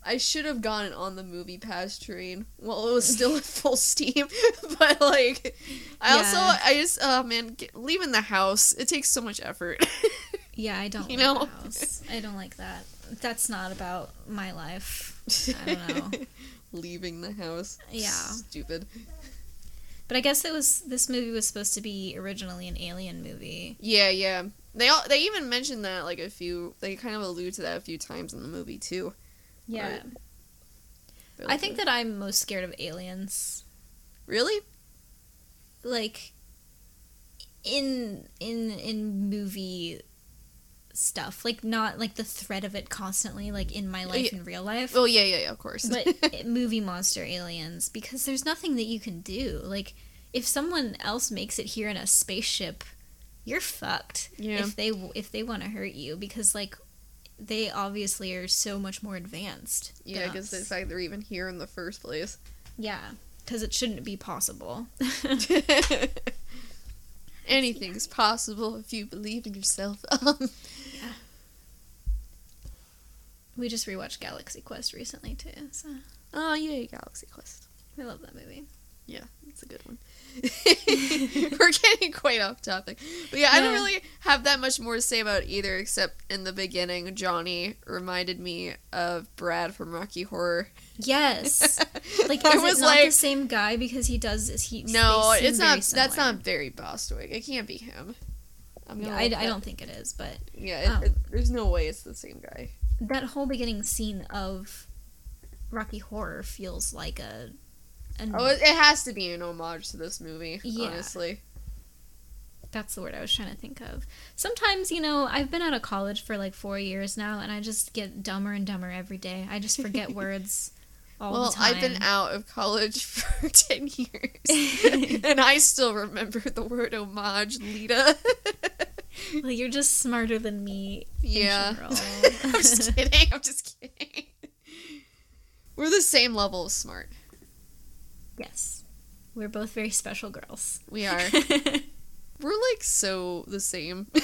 I should have gone on the MoviePass train while it was still at full steam. (laughs) but like, I also I just oh man, get, leaving the house it takes so much effort. (laughs) yeah i don't You like know? the house i don't like that that's not about my life i don't know (laughs) leaving the house. Yeah. Stupid. But i guess it was this movie was supposed to be originally an alien movie Yeah, yeah. They all they even mentioned that like a few. They kind of allude to that a few times in the movie too. yeah Right. But, i think that i'm most scared of aliens really. like in in in movie stuff like not like the threat of it constantly like in my life yeah. in real life Oh yeah, yeah, yeah. Of course. but (laughs) movie monster aliens because there's nothing that you can do like if someone else makes it here in a spaceship you're fucked Yeah. if they if they want to hurt you because like they obviously are so much more advanced yeah, because the fact they're even here in the first place. yeah because it shouldn't be possible (laughs) (laughs) Anything's possible if you believe in yourself. (laughs) Um, we just rewatched galaxy quest recently too so oh yeah, Galaxy Quest. i love that movie Yeah, it's a good one. (laughs) We're getting quite off topic. But yeah, I don't really have that much more to say about either, except in the beginning, Johnny reminded me of Brad from Rocky Horror. Yes. (laughs) Like, I was it not like, the same guy because he does? Is he? no, it's not. That's not Barry Bostwick. It can't be him. I'm Yeah, I, I don't think it is, but Yeah, it, Oh. it- there's no way it's the same guy. that whole beginning scene of Rocky Horror feels like a. An, Oh, it, it has to be an homage to this movie. Yeah. Honestly. that's the word I was trying to think of. Sometimes, you know, I've been out of college for like four years now, and I just get dumber and dumber every day. I just forget (laughs) words all well. I've been out of college (laughs) for ten years, (laughs) and I still remember the word homage, Lita. Like, you're just smarter than me. yeah. (laughs) I'm just kidding. I'm just kidding. We're the same level of smart. yes, we're both very special girls. We are. We're like so the same in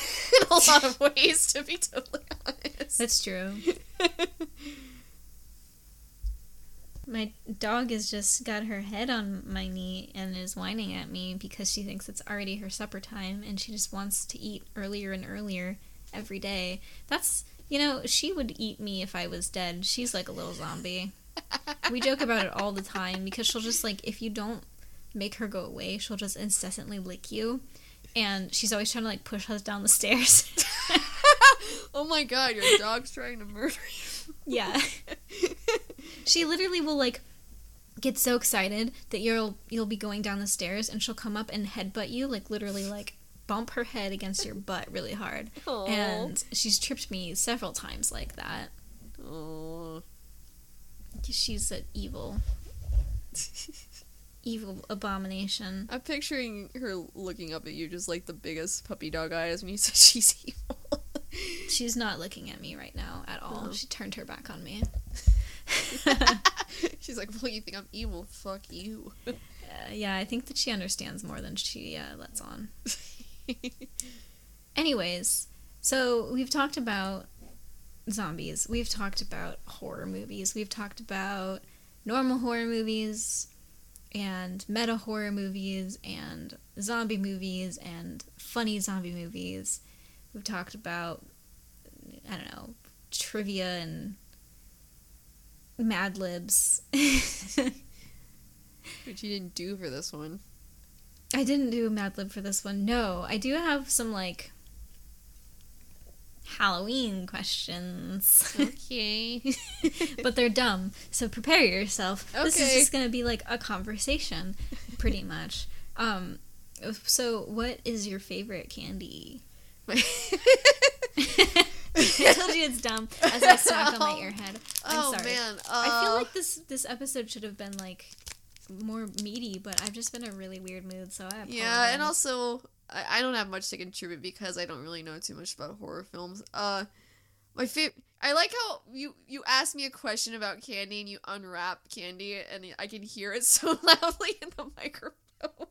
a lot of ways, to be totally honest. That's true. My dog has just got her head on my knee and is whining at me because she thinks it's already her supper time and she just wants to eat earlier and earlier every day. That's, you know, she would eat me if I was dead. She's like a little zombie. We joke about it all the time because she'll just like, if you don't make her go away, she'll just incessantly lick you. And she's always trying to like push us down the stairs. (laughs) oh my god, your dog's trying to murder you. yeah. (laughs) She literally will like get so excited that you'll you'll be going down the stairs and she'll come up and headbutt you like literally like bump her head against your butt really hard. Aw. And she's tripped me several times like that. Oh. She's an evil (laughs) evil abomination. I'm picturing her looking up at you just like the biggest puppy dog eyes when (laughs) you said she's evil. She's not looking at me right now at all. Oh. She turned her back on me. (laughs) (laughs) she's like, well, you think I'm evil? Fuck you. Uh, yeah, I think that she understands more than she uh, lets on. (laughs) Anyways, so we've talked about zombies. We've talked about horror movies. We've talked about normal horror movies and meta horror movies and zombie movies and funny zombie movies. We've talked about I don't know, trivia and Mad Libs. (laughs) Which you didn't do for this one. I didn't do a Mad Lib for this one. No, I do have some like Halloween questions. Okay. (laughs) but they're dumb. So prepare yourself. Okay. This is just going to be like a conversation, pretty much. (laughs) Um, so what is your favorite candy? (laughs) I told you it's dumb as I smacked on my (laughs) airhead. I'm oh sorry. man. I feel uh, like this this episode should have been like more meaty, but I've just been in a really weird mood, so I apologize. Yeah, and also I, I don't have much to contribute because I don't really know too much about horror films. Uh, my favorite. I like how you you asked me a question about candy and you unwrap candy and I can hear it (laughs) so loudly in the microphone.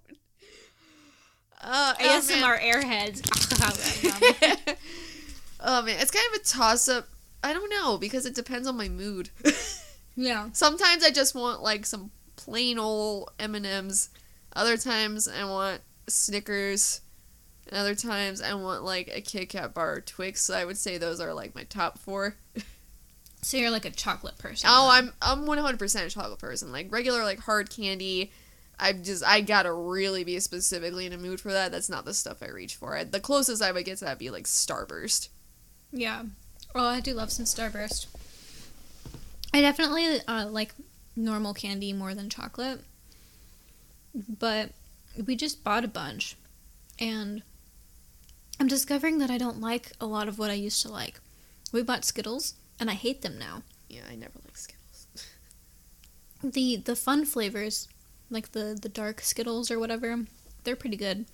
Uh, oh. ASMR airheads. Oh man, it's kind of a toss up. I don't know because it depends on my mood. (laughs) yeah. Sometimes I just want like some plain old M and M's. Other times I want Snickers. And other times I want like a Kit Kat bar or Twix. So I would say those are like my top four. So you're like a chocolate person. Oh, then. I'm I'm 100% a chocolate person. Like regular like hard candy. I just I gotta really be specifically in a mood for that. That's not the stuff I reach for. I, the closest I would get to that would be like Starburst. Yeah. Oh, I do love some Starburst. I definitely uh, like normal candy more than chocolate. But we just bought a bunch. And I'm discovering that I don't like a lot of what I used to like. We bought Skittles, and I hate them now. Yeah, I never like Skittles. (laughs) The the fun flavors, like the the dark Skittles or whatever, they're pretty good.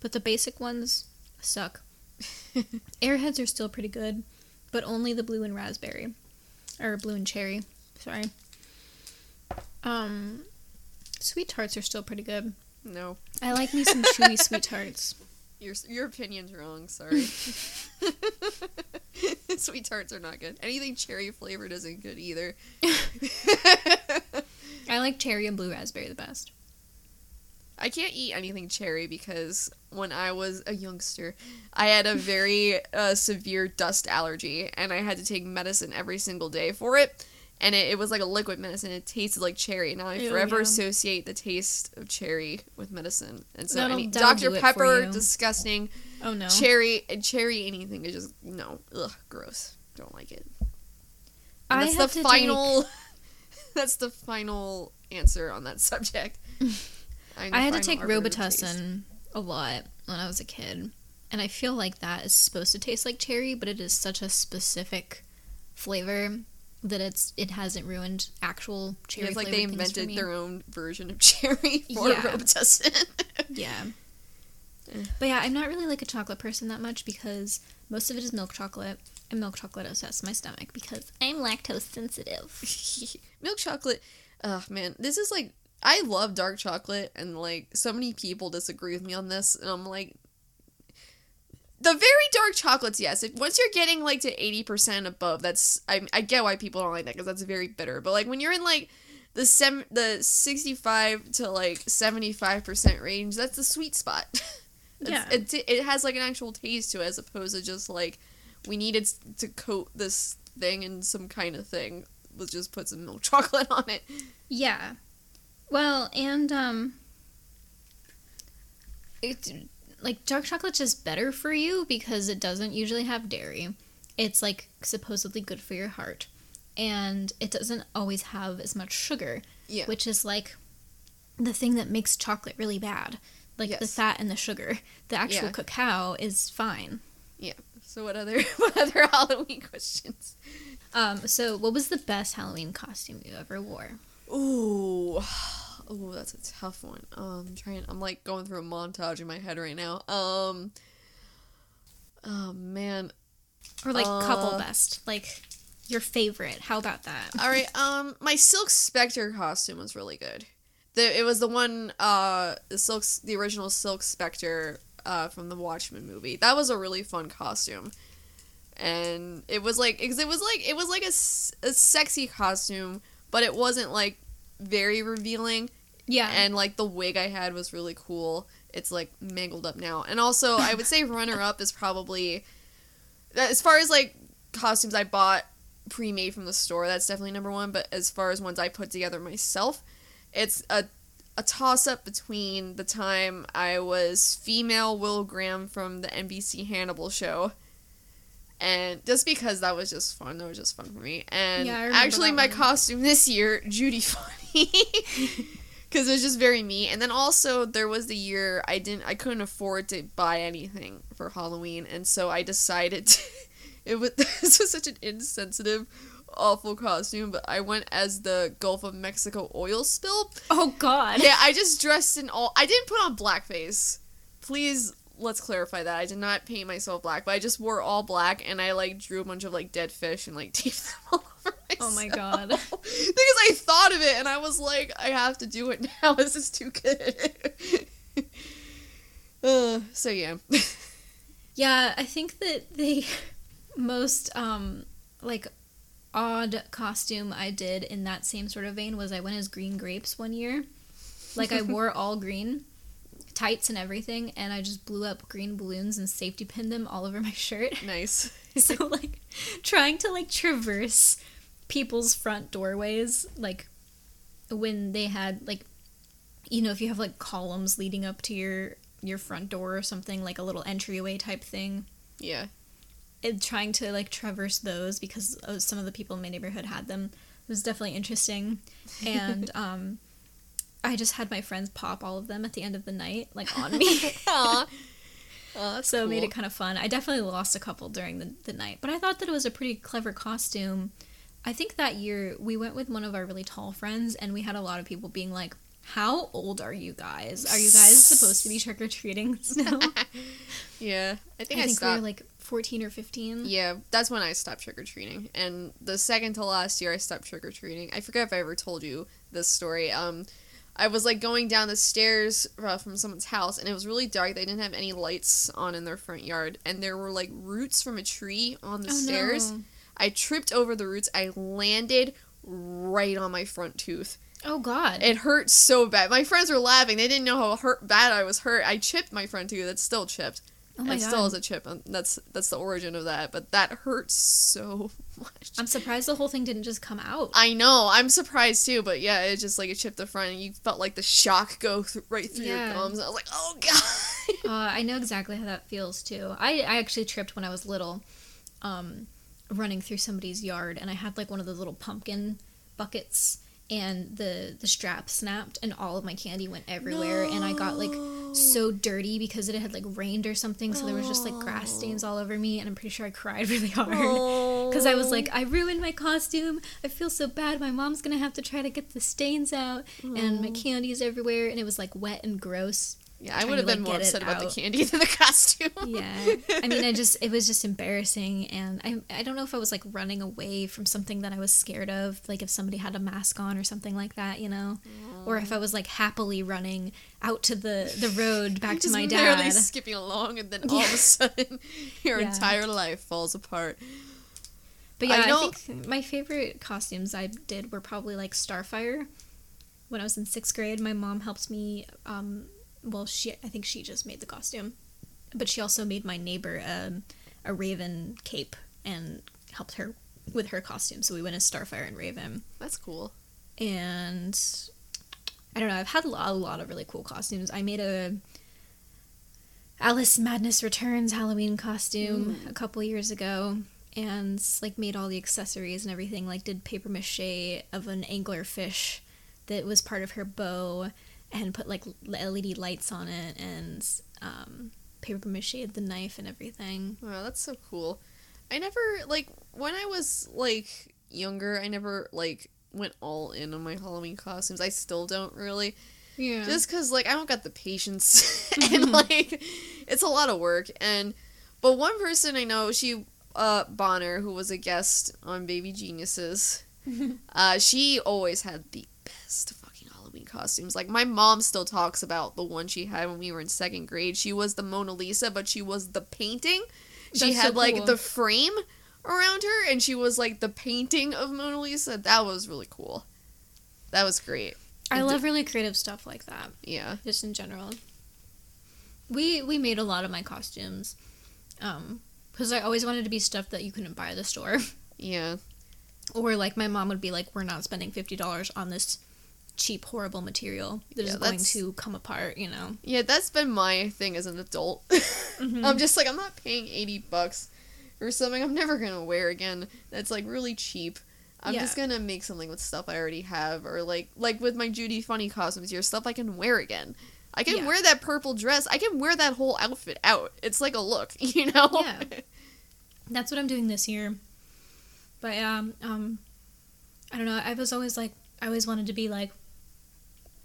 But the basic ones suck. (laughs) Airheads are still pretty good, but only the blue and raspberry, or blue and cherry. Sorry. Um, sweet tarts are still pretty good. no, I like me some (laughs) chewy sweet tarts. your your opinion's wrong. Sorry. (laughs) Sweet tarts are not good. Anything cherry flavored isn't good either. I like cherry and blue raspberry the best. I can't eat anything cherry because when I was a youngster, I had a very uh, severe dust allergy and I had to take medicine every single day for it. And it, it was like a liquid medicine. It tasted like cherry. Now I Ew, forever yeah. associate the taste of cherry with medicine. And so That'll- any, that'll Dr. Pepper, disgusting. Oh no. Cherry and cherry anything is just no. Ugh, gross. Don't like it. And I that's the to final. (laughs) that's the final answer on that (laughs) subject. (laughs) I had to take. Robitussin a lot when I was a kid, and I feel like that is supposed to taste like cherry, but it is such a specific flavor that it's it hasn't ruined actual cherry. It's like they flavored things for invented their own version of (laughs) cherry for Yeah. Robitussin. (laughs) Yeah. Eh. But yeah, I'm not really like a chocolate person that much because most of it is milk chocolate, and milk chocolate upsets my stomach because I'm lactose sensitive. (laughs) Milk chocolate. Oh man, this is like I love dark chocolate, and like so many people disagree with me on this, and I'm like. The very dark chocolates, yes. If once you're getting like to eighty percent above, that's I, I get why people don't like that because that's very bitter. But like when you're in like the sem the sixty five to like seventy five percent range, that's the sweet spot. (laughs) Yeah. it it has like an actual taste to it as opposed to just like we needed to coat this thing in some kind of thing. Let's just put some milk (laughs) chocolate on it. Yeah. Well, and um it like dark chocolate's just better for you because it doesn't usually have dairy. It's like supposedly good for your heart. And it doesn't always have as much sugar, Yeah. which is like the thing that makes chocolate really bad. Like the fat and the sugar. The actual Yeah. cacao is fine. Yeah. So what other (laughs) what other Halloween questions? Um, so what was the best Halloween costume you ever wore? Ooh. Ooh, that's a tough one. Um, I'm trying. I'm like going through a montage in my head right now. Um. Oh man. Or like couple Uh, best. Like your favorite. How about that? All right. Um, my Silk Spectre costume was really good. The it was the one. Uh, the Silk, the original Silk Spectre. Uh, from the Watchmen movie. That was a really fun costume, and it was like because it was like it was like a, a sexy costume, but it wasn't like very revealing. Yeah. and like the wig I had was really cool. It's like mangled up now. And also, I would say (laughs) runner up is probably as far as like costumes I bought pre-made from the store. That's definitely number one. But as far as ones I put together myself, it's a a toss up between the time I was female Will Graham from the NBC Hannibal show. And just because that was just fun, that was just fun for me. And Yeah, actually, my one. costume this year, (laughs) Judy Funnie, (laughs) because it was just very me. And then also there was the year I didn't, I couldn't afford to buy anything for Halloween, and so I decided to, (laughs) it was this was such an insensitive, awful costume. But I went as the Gulf of Mexico oil spill. Oh God. Yeah, I just dressed in all. I didn't put on blackface. Please, let's clarify that. I did not paint myself black, but I just wore all black, and I like drew a bunch of like dead fish and like (laughs) taped them all over myself. Oh my God. (laughs) because I thought of it, and I was like, I have to do it (laughs) now. This is too good. uh, so yeah. Yeah, I think that the most um like odd costume I did in that same sort of vein was I went as green grapes one year. Like I wore all green, tights and everything, and I just blew up green balloons and safety pinned them all over my shirt. (laughs) nice. so like trying to like traverse people's front doorways like when they had like you know if you have like columns leading up to your your front door or something like a little entryway type thing Yeah. and trying to like traverse those because uh, some of the people in my neighborhood had them it was definitely interesting (laughs) and um i just had my friends pop all of them at the end of the night like on me (laughs) (laughs) Aw. Oh, so it made it kind of fun i definitely lost a couple during the, the night but i thought that it was a pretty clever costume i think that year we went with one of our really tall friends and we had a lot of people being like how old are you guys are you guys supposed to be trick-or-treating (laughs) still yeah. I think i I, think we were like 14 or 15 Yeah, that's when I stopped trick or treating. And the second to last year I stopped trick or treating. I forget if I ever told you this story. Um, I was like going down the stairs uh, from someone's house, and it was really dark. They didn't have any lights on in their front yard, and there were like roots from a tree on the Oh, stairs. no. I tripped over the roots. I landed right on my front tooth. oh god It hurt so bad. My friends were laughing. They didn't know how hurt bad I was hurt. I chipped my front tooth. It's still chipped. Oh my it god still is a chip. and That's that's the origin of that. But that hurts so (laughs) much. I'm surprised the whole thing didn't just come out. I know. I'm surprised too. But yeah, it just like it chipped the front, and you felt like the shock go th- right through Yeah. your gums. I was like, oh god. (laughs) Uh, I know exactly how that feels too. I, I actually tripped when I was little, um, running through somebody's yard, and I had like one of those little pumpkin buckets, and the the strap snapped, and all of my candy went everywhere, and I got like so dirty because it had like rained or something, so there was just like grass stains oh. all over me, and I'm pretty sure I cried (laughs) really hard. Oh. Because I was like, I ruined my costume. I feel so bad. My mom's gonna have to try to get the stains out, and my mm. candy's everywhere, and it was like wet and gross. Yeah, I would have been like, more upset about the candy (laughs) than the costume. (laughs) Yeah. I mean, I just, it was just embarrassing. And I, I don't know if I was like running away from something that I was scared of, like if somebody had a mask on or something like that, you know? Or if I was like happily running out to the, the road (laughs) back to my barely dad. skipping along, and then all of a sudden, your Yeah. entire life falls apart. But yeah, I, don't- think my favorite costumes I did were probably like Starfire. When I was in sixth grade, my mom helped me. Um, well, she I think she just made the costume, but she also made my neighbor um, a Raven cape and helped her with her costume. So we went as Starfire and Raven, That's cool. and I don't know. I've had a lot, a lot of really cool costumes. I made a Alice Madness Returns Halloween costume a couple years ago and like made all the accessories and everything like did paper mache of an angler fish that was part of her bow and put like LED lights on it and um, paper mache the knife and everything. Wow, that's so cool. I never like when I was like younger, I never like went all in on my Halloween costumes. I still don't really. Yeah. Just cuz like I don't got the patience (laughs) and (laughs) like it's a lot of work and but one person I know, she uh Bonner who was a guest on Baby Geniuses. (laughs) uh she always had the best costumes. Like my mom still talks about the one she had when we were in second grade. She was the Mona Lisa, but she was the painting. She That's so had like cool. the frame around her and she was like the painting of Mona Lisa. That was really cool. That was great. I love really creative stuff like that. Yeah. just in general. We we made a lot of my costumes, um, because I always wanted to be stuff that you couldn't buy at the store, (laughs) Yeah. or like my mom would be like, "We're not spending fifty dollars on this cheap, horrible material that is Yeah, going to come apart. You know. Yeah, that's been my thing as an adult. (laughs) Mm-hmm. I'm just like, I'm not paying 80 bucks for something I'm never gonna wear again. That's like really cheap. I'm Yeah. just gonna make something with stuff I already have, or like like with my Judy Funnie costumes here, stuff I can wear again. I can Yeah. wear that purple dress. I can wear that whole outfit out. It's like a look, (laughs) you know. Yeah. That's what I'm doing this year. But um, um, I don't know. I was always like, I always wanted to be like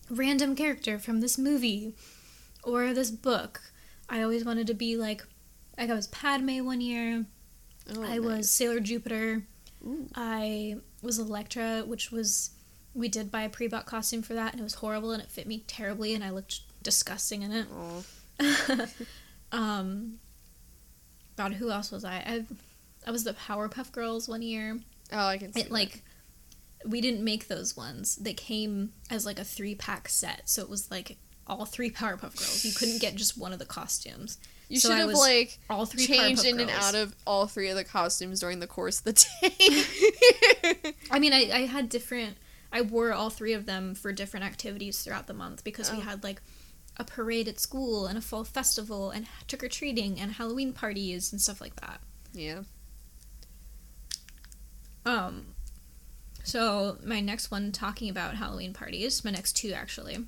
random character from this movie or this book. I always wanted to be like, like I was Padme one year. Oh, I was Sailor Jupiter. Ooh. I was Elektra, which was we did buy a pre-bought costume for that, and it was horrible, and it fit me terribly, and I looked disgusting in it. (laughs) Um, God, who else was I? I, I was the Powerpuff Girls one year. Oh, I can see It like, we didn't make those ones. They came as like a three pack set, so it was like all three Powerpuff Girls. You couldn't get just one of the costumes. You so should have like All three changed in and out of all three of the costumes during the course of the day. (laughs) (laughs) I mean, I, I had different. I wore all three of them for different activities throughout the month because we Oh. had like a parade at school and a fall festival and trick or treating and Halloween parties and stuff like that. yeah. Um, so my next one talking about Halloween parties, my next two actually.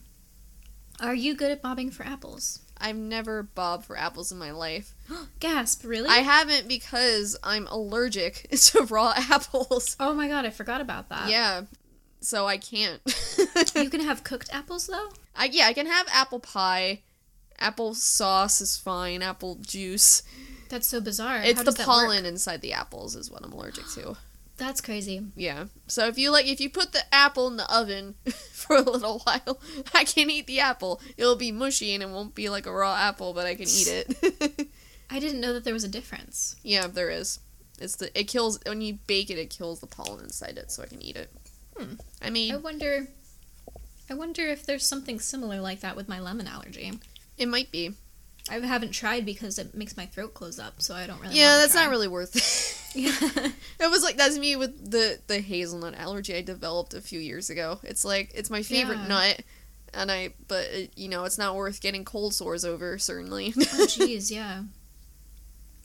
Are you good at bobbing for apples? I've never bobbed for apples in my life. (gasps) Gasp! Really? I haven't because I'm allergic (laughs) to raw (laughs) apples. oh my god, I forgot about that. Yeah. So I can't. (laughs) You can have cooked apples though. I yeah, I can have apple pie. Apple sauce is fine. Apple juice. That's so bizarre. It's the that work? pollen inside the apples is what I'm allergic to. (gasps) That's crazy. Yeah. So if you like if you put the apple in the oven (laughs) for a little while, (laughs) I can eat the apple. It'll be mushy and it won't be like a raw apple, but I can eat it. (laughs) I didn't know that there was a difference. yeah, there is. It's the it kills when you bake it, it kills the pollen inside it, so I can eat it. Hmm. I mean, I wonder. I wonder if there's something similar like that with my lemon allergy. it might be. I haven't tried because it makes my throat close up, so I don't really. Yeah, that's try. not really worth it. Yeah. (laughs) It was like that's me with the the hazelnut allergy I developed a few years ago. It's like it's my favorite Yeah. nut, and I but it, you know it's not worth getting cold sores over certainly. oh, (laughs) jeez, yeah.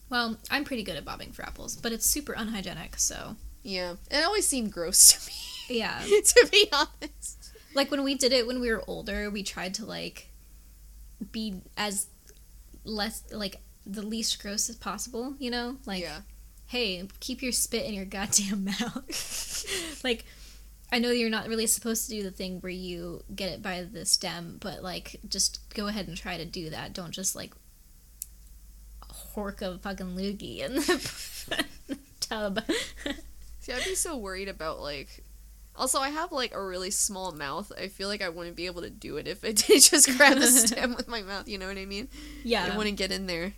Well, I'm pretty good at bobbing for apples, but it's super unhygienic, so yeah, it always seemed gross to me. yeah. (laughs) to be honest. Like when we did it when we were older, we tried to like be as less like the least gross as possible, you know? Like yeah, hey, keep your spit in your goddamn (laughs) mouth. like, I know you're not really supposed to do the thing where you get it by the stem, but like, just go ahead and try to do that. Don't just like hork a fucking loogie in the (laughs) tub. see, I'd be so worried about like. Also, I have like a really small mouth. I feel like I wouldn't be able to do it if I (laughs) did just grab the stem with my mouth. You know what I mean? yeah, It wouldn't get in there.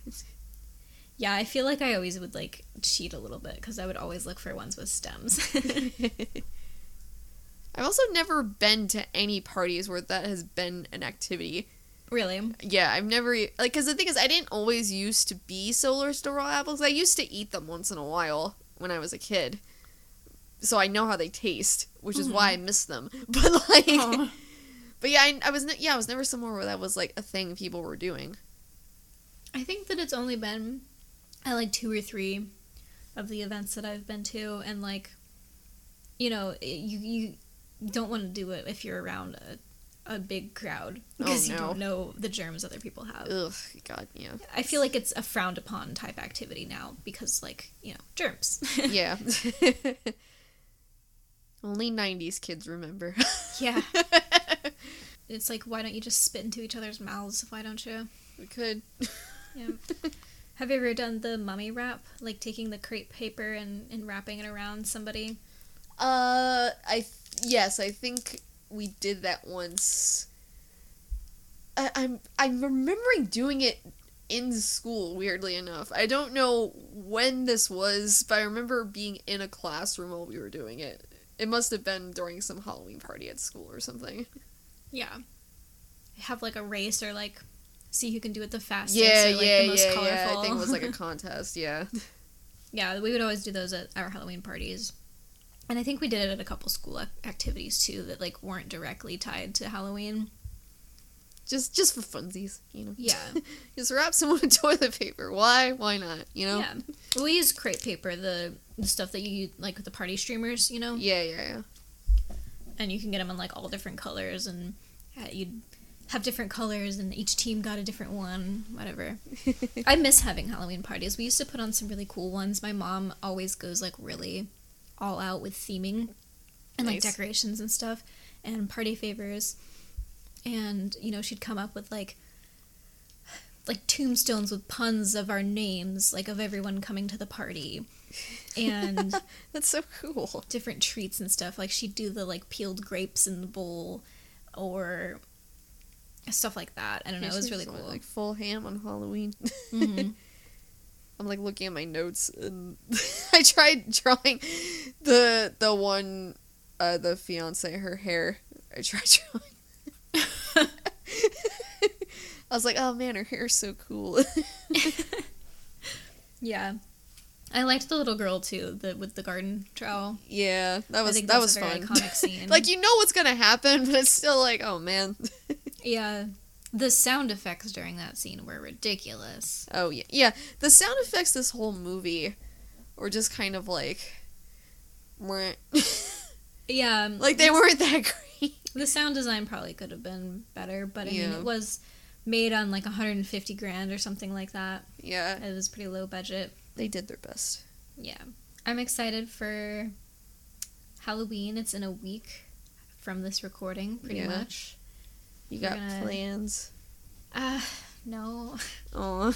Yeah. I feel like I always would like cheat a little bit because I would always look for ones with stems. (laughs) I've also never been to any parties where that has been an activity. really? Yeah, I've never like because the thing is, I didn't always used to be solar raw apples. I used to eat them once in a while when I was a kid, so I know how they taste, which is why I mm-hmm. miss them. (laughs) But like, but yeah, I, I was ne- yeah, I was never somewhere where that was like a thing people were doing. I think that it's only been at like two or three of the events that I've been to, and like, you know, you you don't want to do it if you're around a, a big crowd oh, because you no. don't know the germs other people have. Ugh, God, yeah, I feel like it's a frowned upon type activity now because, like, you know, germs. (laughs) yeah. (laughs) Only '90s kids remember. (laughs) yeah. It's like, why don't you just spit into each other's mouths? Why don't you? we could. Yeah. Have you ever done the mummy wrap? Like taking the crepe paper and, and wrapping it around somebody? Uh, I th- yes, I think we did that once. I, I'm I'm remembering doing it in school. Weirdly enough, I don't know when this was, but I remember being in a classroom while we were doing it. It must have been during some Halloween party at school or something. Yeah. Have like a race or like see who can do it the fastest Yeah, or like yeah, the most yeah, colorful. yeah. I think it was like a (laughs) contest. Yeah. yeah, we would always do those at our Halloween parties. And I think we did it at a couple school activities too that like weren't directly tied to Halloween. Just just for funsies, you know. Yeah. (laughs) just wrap someone in (laughs) toilet paper. Why? Why not? You know. Yeah. We use crepe paper, the the stuff that you like with the party streamers, you know, Yeah, yeah, yeah. and you can get them in like all different colors, and uh, you'd have different colors, and each team got a different one, whatever. (laughs) I miss having Halloween parties. We used to put on some really cool ones. My mom always goes like really all out with theming and like decorations and stuff and party favors. And you know, she'd come up with like like tombstones with puns of our names, like of everyone coming to the party. And (laughs) That's so cool. different treats and stuff. Like she'd do the like peeled grapes in the bowl or stuff like that. I don't know, it was really cool. Like full ham on Halloween. (laughs) Mhm. I'm like looking at my notes and (laughs) I tried drawing the the one uh the fiance her hair. I tried (laughs) drawing. I was like, oh man, her hair's so cool. Yeah. I liked the little girl too, the with the garden trowel. yeah, that was that was a very fun. like you know what's gonna happen, but it's still like, oh man. Yeah. The sound effects during that scene were ridiculous. oh yeah, yeah. The sound effects this whole movie were just kind of like, weren't (laughs) Yeah. Um, like they weren't that (laughs) great. The sound design probably could have been better, but I mean it was made on like 150 grand or something like that. Yeah, It was pretty low budget. they did their best. Yeah. I'm excited for Halloween. It's in a week from this recording, pretty Yeah. much. You got gonna- plans. Uh, no. Oh,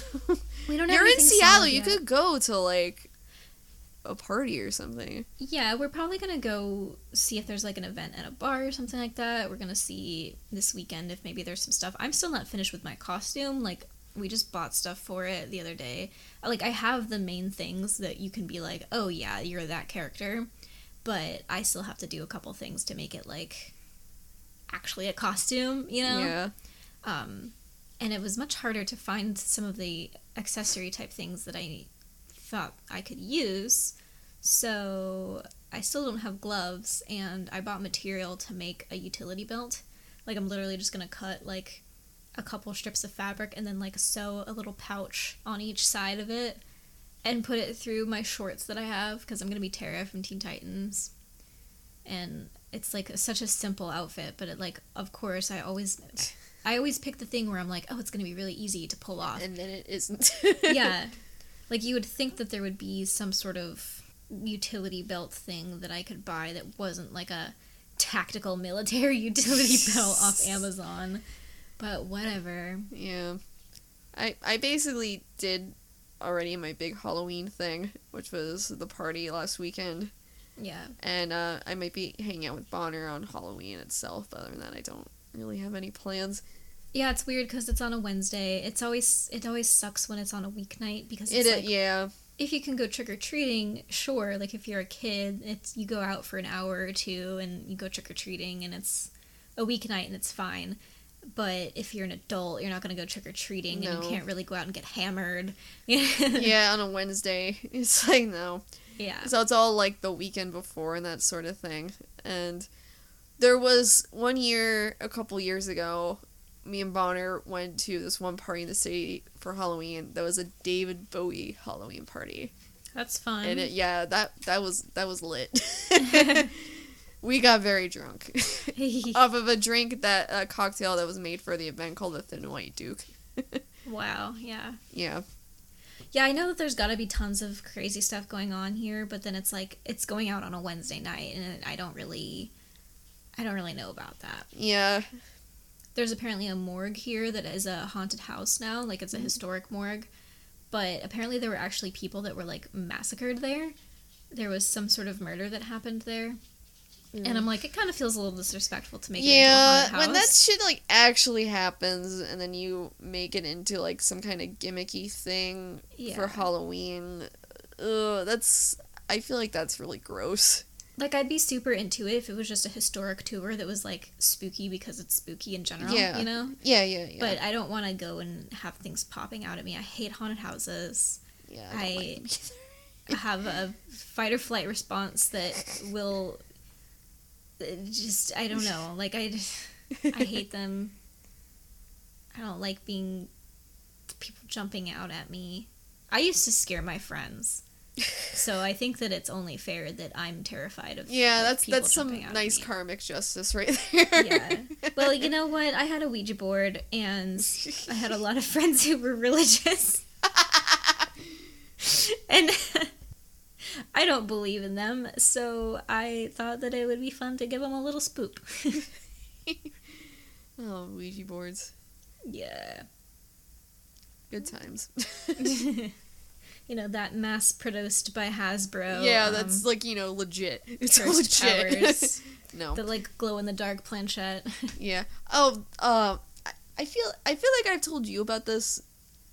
We don't (laughs) have you're in Seattle. You yet. could go to like a party or something. Yeah, we're probably gonna go see if there's like an event at a bar or something like that. We're gonna see this weekend if maybe there's some stuff. I'm still not finished with my costume. Like we just bought stuff for it the other day. Like I have the main things that you can be like, oh yeah, you're that character, but I still have to do a couple things to make it like actually a costume. You know? Yeah, Um, and it was much harder to find some of the accessory type things that I thought I could use. So I still don't have gloves, and I bought material to make a utility belt. Like I'm literally just gonna cut like a couple strips of fabric and then like sew a little pouch on each side of it and put it through my shorts that I have because I'm gonna be Terra from Teen Titans. And it's like such a simple outfit, but it like of course I always I always pick the thing where I'm like, oh, it's gonna be really easy to pull off. and then it isn't. (laughs) yeah, (laughs) like you would think that there would be some sort of utility belt thing that I could buy that wasn't like a tactical military (laughs) utility belt off Amazon, but whatever. yeah. I I basically did already my big Halloween thing, which was the party last weekend, Yeah, and uh, I might be hanging out with Bonner on Halloween itself. But other than that, I don't really have any plans. yeah, it's weird because it's on a Wednesday. It's always it always sucks when it's on a weeknight because It it's uh, like yeah if you can go trick or treating, sure. Like if you're a kid, it's you go out for an hour or two and you go trick or treating, and it's a weeknight and it's fine. But if you're an adult, you're not going to go trick or treating, and you can't really go out and get hammered. (laughs) yeah on a Wednesday. (laughs) It's like no. Yeah. So it's all like the weekend before and that sort of thing. And there was one year, a couple years ago, me and Bonner went to this one party in the city for Halloween. That was a David Bowie Halloween party, That's fun. and it, yeah, that that was that was lit. (laughs) we got very drunk (laughs) off of a drink that a cocktail that was made for the event called the Thin White Duke. (laughs) wow. Yeah. Yeah, Yeah, I know that there's got to be tons of crazy stuff going on here, but then it's like it's going out on a Wednesday night, and I don't really, I don't really know about that. yeah, There's apparently a morgue here that is a haunted house now, like it's a mm. historic morgue. But apparently there were actually people that were like massacred there. There was some sort of murder that happened there. And I'm mm. like, it kind of feels a little disrespectful to make it into a yeah, haunted house. when that shit like actually happens, and then you make it into like some kind of gimmicky thing Yeah. for Halloween, ugh, that's. I feel like that's really gross. like I'd be super into it if it was just a historic tour that was like spooky because it's spooky in general, Yeah. you know? Yeah, yeah, yeah. But I don't want to go and have things popping out at me. I hate haunted houses. yeah, I- I, like have a fight or flight response that will just I don't know. Like I I hate them. (laughs) I don't like being people jumping out at me. I used to scare my friends. So I think that it's only fair that I'm terrified of. Yeah, of that's that's some jumping out at nice karmic justice right there. Yeah. Well, you know (laughs) what? I had a Ouija board, and I had a lot of friends who were religious, (laughs) and I don't believe in them. So I thought that it would be fun to give them a little spook. (laughs) oh, Ouija boards. yeah. Good times. (laughs) (laughs) you know that mass produced by Hasbro. yeah, um, that's like, you know, legit. It's legit. powers. no. the like glow in the dark planchette. Yeah. Oh, uh, I- I feel I feel like I've told you about this.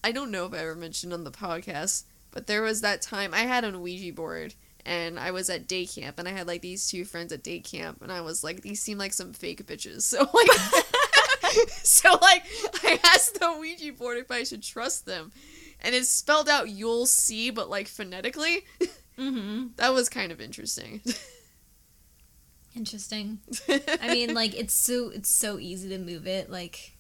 I don't know if I ever mentioned on the podcast, but there was that time I had an Ouija board and I was at day camp and I had like these two friends at day camp and I was like these seem like some fake bitches. (laughs) So like (laughs) So like I asked the Ouija board if I should trust them. And it spelled out you'll see but like phonetically. mm-hmm. (laughs) That was kind of interesting. Interesting. I mean, like it's so it's so easy to move it, like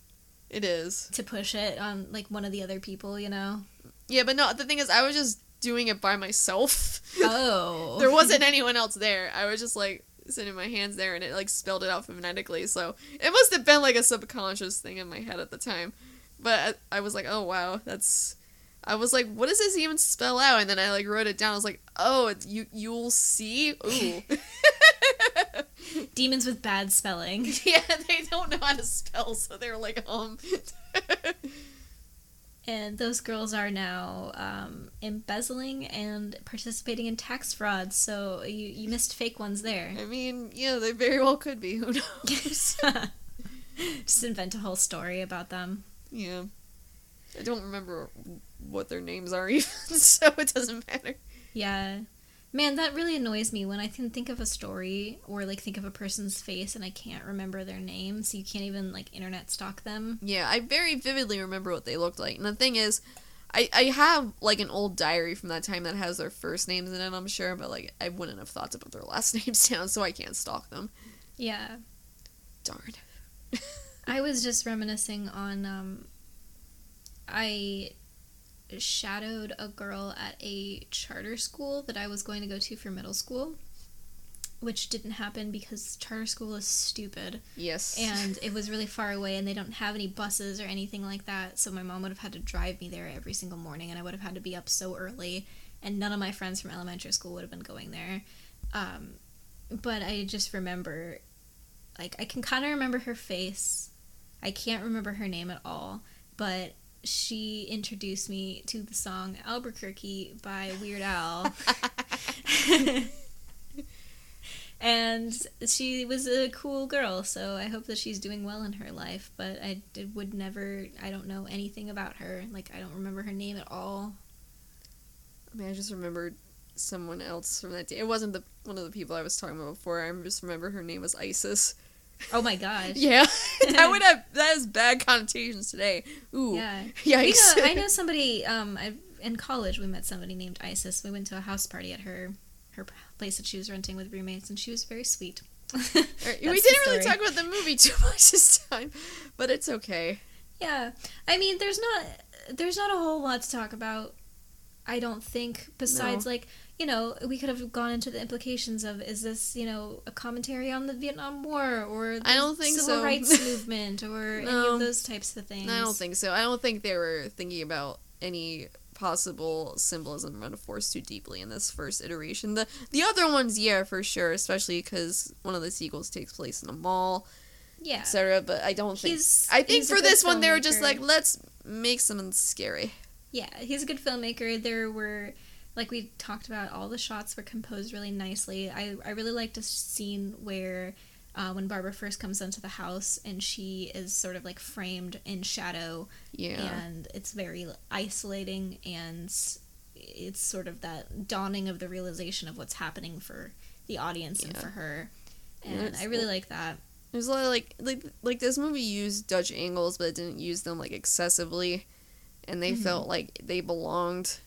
it is. to push it on like one of the other people, you know. Yeah, but no, the thing is I was just doing it by myself. (laughs) Oh, there wasn't anyone else there. I was just like sitting my hands there and it like spelled it out phonetically. So it must have been like a subconscious thing in my head at the time. But I, I was like, oh wow, that's. I was like, what does this even spell out? And then I like wrote it down. I was like, oh, you you'll see. Ooh. (laughs) demons with bad spelling. (laughs) yeah, they don't know how to spell, so they're like, um. And those girls are now um, embezzling and participating in tax fraud. So you, you missed fake ones there. I mean, yeah, they very well could be. (laughs) Who knows? (laughs) Just invent a whole story about them. yeah. I don't remember what their names are (laughs) even, so it doesn't matter. Yeah. Man, that really annoys me when I can think of a story or like think of a person's face and I can't remember their name, so you can't even like internet stalk them. Yeah, I very vividly remember what they looked like. And the thing is, I, I have like an old diary from that time that has their first names in it, I'm sure, but like I wouldn't have thought to put their (laughs) last names down, so I can't stalk them. Yeah. Darn. (laughs) I was just reminiscing on um I shadowed a girl at a charter school that I was going to go to for middle school, which didn't happen because charter school is stupid Yes. and (laughs) it was really far away and they don't have any buses or anything like that. So my mom would have had to drive me there every single morning and I would have had to be up so early and none of my friends from elementary school would have been going there. Um, but I just remember like I can kind of remember her face. I can't remember her name at all, but she introduced me to the song Albuquerque by Weird Al. (laughs) and she was a cool girl, so I hope that she's doing well in her life, but I did, would never I don't know anything about her. Like I don't remember her name at all. I mean, I just remembered someone else from that day. It wasn't the one of the people I was talking about before. I just remember her name was Isis. Oh my gosh. (laughs) Yeah, (laughs) that would have that has bad connotations today. Ooh, Yeah. yikes! You know, I know (laughs) somebody. Um, I, in college, we met somebody named Isis. We went to a house party at her her place that she was renting with roommates, and she was very sweet. We didn't really talk about the movie too much this time, but it's okay. Yeah, I mean, there's not there's not a whole lot to talk about. I don't think besides No. like you know we could have gone into the implications of is this you know a commentary on the Vietnam War or the I don't think civil so. rights (laughs) movement or any of those types of things. I don't think so. I don't think they were thinking about any possible symbolism or metaphors too deeply in this first iteration. The the other ones, yeah, for sure, especially because one of the sequels takes place in a mall, Yeah, etc. But I don't think. he's. I think for this one, they were just like, let's make something scary. Yeah, he's a good filmmaker. There were, like we talked about, all the shots were composed really nicely. I, I really liked a scene where uh, when Barbra first comes into the house and she is sort of like framed in shadow Yeah. and it's very isolating and it's sort of that dawning of the realization of what's happening for the audience and for her. And I really like that. There's a lot of like like like this movie used Dutch angles, but it didn't use them like excessively, and they Mhm. felt like they belonged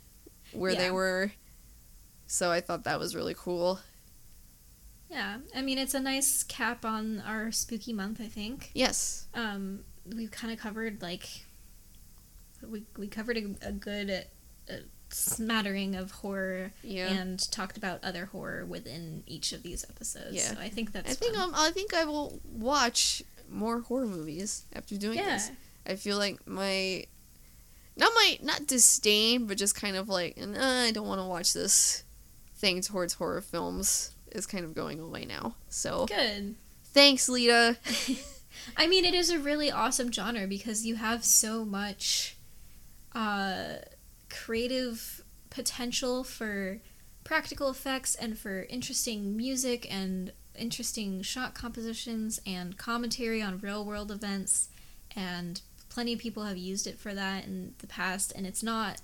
where they were. So I thought that was really cool. Yeah, I mean it's a nice cap on our spooky month. I think. Yes. Um, we've kind of covered like we we covered a, a good uh smattering of horror Yeah. and talked about other horror within each of these episodes. Yeah. So I think that's I think fun. um, I think I will watch more horror movies after doing yeah. this. I feel like my not my not disdain, but just kind of like "Uh, I don't want to watch this thing towards horror films is kind of going away now. So Good. thanks, Lita. (laughs) I mean, it is a really awesome genre because you have so much uh, creative potential for practical effects and for interesting music and interesting shot compositions and commentary on real world events. And plenty of people have used it for that in the past. And it's not,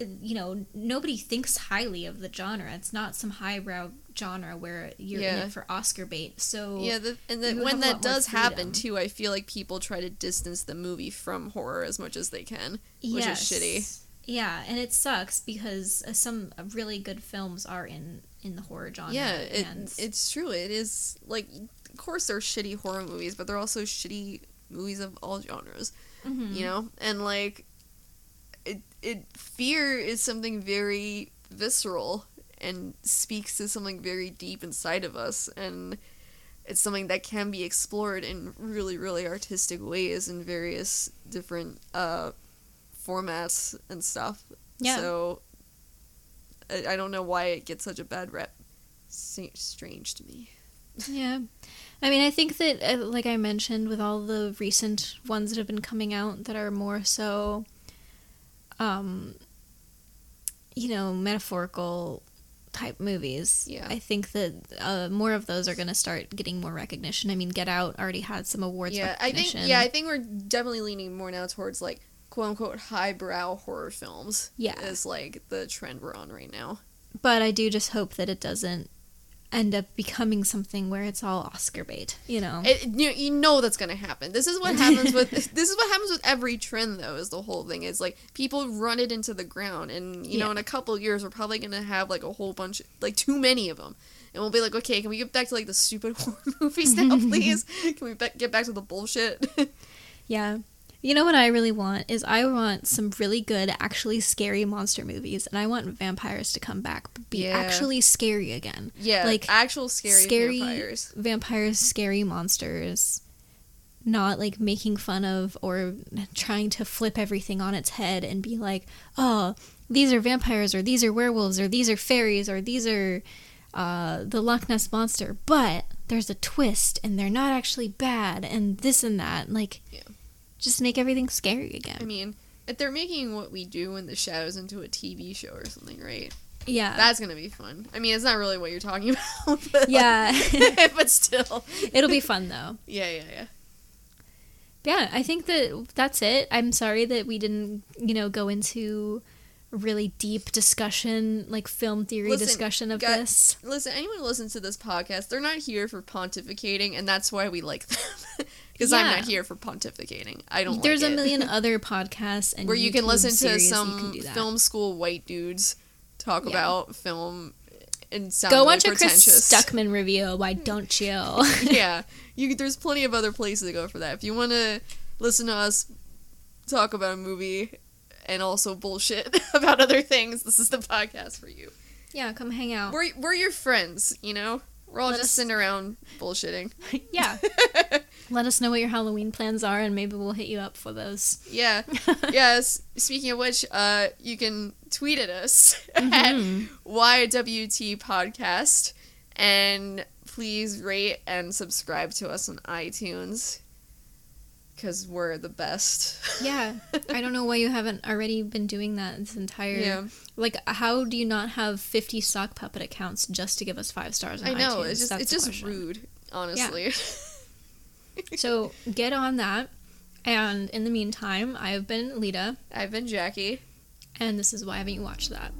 you know, nobody thinks highly of the genre. It's not some highbrow genre where you're in it for Oscar bait. So Yeah, the, and the, when that does happen too, I feel like people try to distance the movie from horror as much as they can, which is shitty. Yeah, and it sucks because uh, some really good films are in in the horror genre. Yeah, it, and it's true. It is like, of course, they're shitty horror movies, but they're also shitty movies of all genres. Mhm. You know, and like, it it fear is something very visceral and speaks to something very deep inside of us, and it's something that can be explored in really really artistic ways in various different uh, formats and stuff. Yeah. So I, I don't know why it gets such a bad rep. Strange to me. yeah. I mean, I think that, uh, like I mentioned, with all the recent ones that have been coming out that are more so, um, you know, metaphorical type movies. Yeah. I think that uh, more of those are going to start getting more recognition. I mean, Get Out already had some awards yeah, I think yeah, I think we're definitely leaning more now towards like quote unquote highbrow horror films. Yeah. is like the trend we're on right now. but I do just hope that it doesn't end up becoming something where it's all Oscar bait. You know. It, you, you know that's gonna happen. This is what happens with (laughs) this is what happens with every trend though. Is the whole thing is like people run it into the ground, and you know in a couple years we're probably gonna have like a whole bunch like too many of them. And we'll be like, okay, can we get back to like the stupid (laughs) horror movies now, (laughs) please? can we be- get back to the bullshit? Yeah. You know what I really want is I want some really good, actually scary monster movies, and I want vampires to come back, but be Yeah. actually scary again. yeah, Like, like actual scary, scary vampires. vampires, scary monsters, not like making fun of or trying to flip everything on its head and be like, oh, these are vampires, or these are werewolves, or these are fairies, or these are uh, the Loch Ness monster, but there's a twist, and they're not actually bad, and this and that. Like, Yeah. Just make everything scary again. I mean, if they're making what we do in the shadows into a TV show or something, right? Yeah, That's gonna be fun. I mean, it's not really what you're talking (laughs) about, but Yeah. like- (laughs) but still, it'll be fun though. (laughs) yeah, yeah, yeah. Yeah, I think that that's it. I'm sorry that we didn't, you know, go into really deep discussion, like film theory Listen, discussion of got- this. Listen, anyone who listens to this podcast, they're not here for pontificating, and that's why we like them. Because Yeah. I'm not here for pontificating. I don't. There's like a million (laughs) other podcasts and where you can listen to series that you some can do that. film school white dudes talk Yeah. about film and sound Go really watch a Chris. Stuckman (laughs) review. Why don't you? (laughs) yeah, you. There's plenty of other places to go for that. If you want to listen to us talk about a movie and also bullshit about other things, this is the podcast for you. yeah, come hang out. We're we're your friends, you know. We're all Let just us- sitting around bullshitting. yeah, let us know what your Halloween plans are, and maybe we'll hit you up for those. yeah. (laughs) yes. Speaking of which, uh, you can tweet at us Mhm. (laughs) at YWT Podcast, and please rate and subscribe to us on iTunes because we're the best. (laughs) Yeah, I don't know why you haven't already been doing that this entire. Yeah. Like, how do you not have 50 sock puppet accounts just to give us five stars on I know. iTunes? It's just That's it's just question. rude, honestly. So get on that. And in the meantime, I have been Lita, I've been Jackie. and this is why haven't you watched that?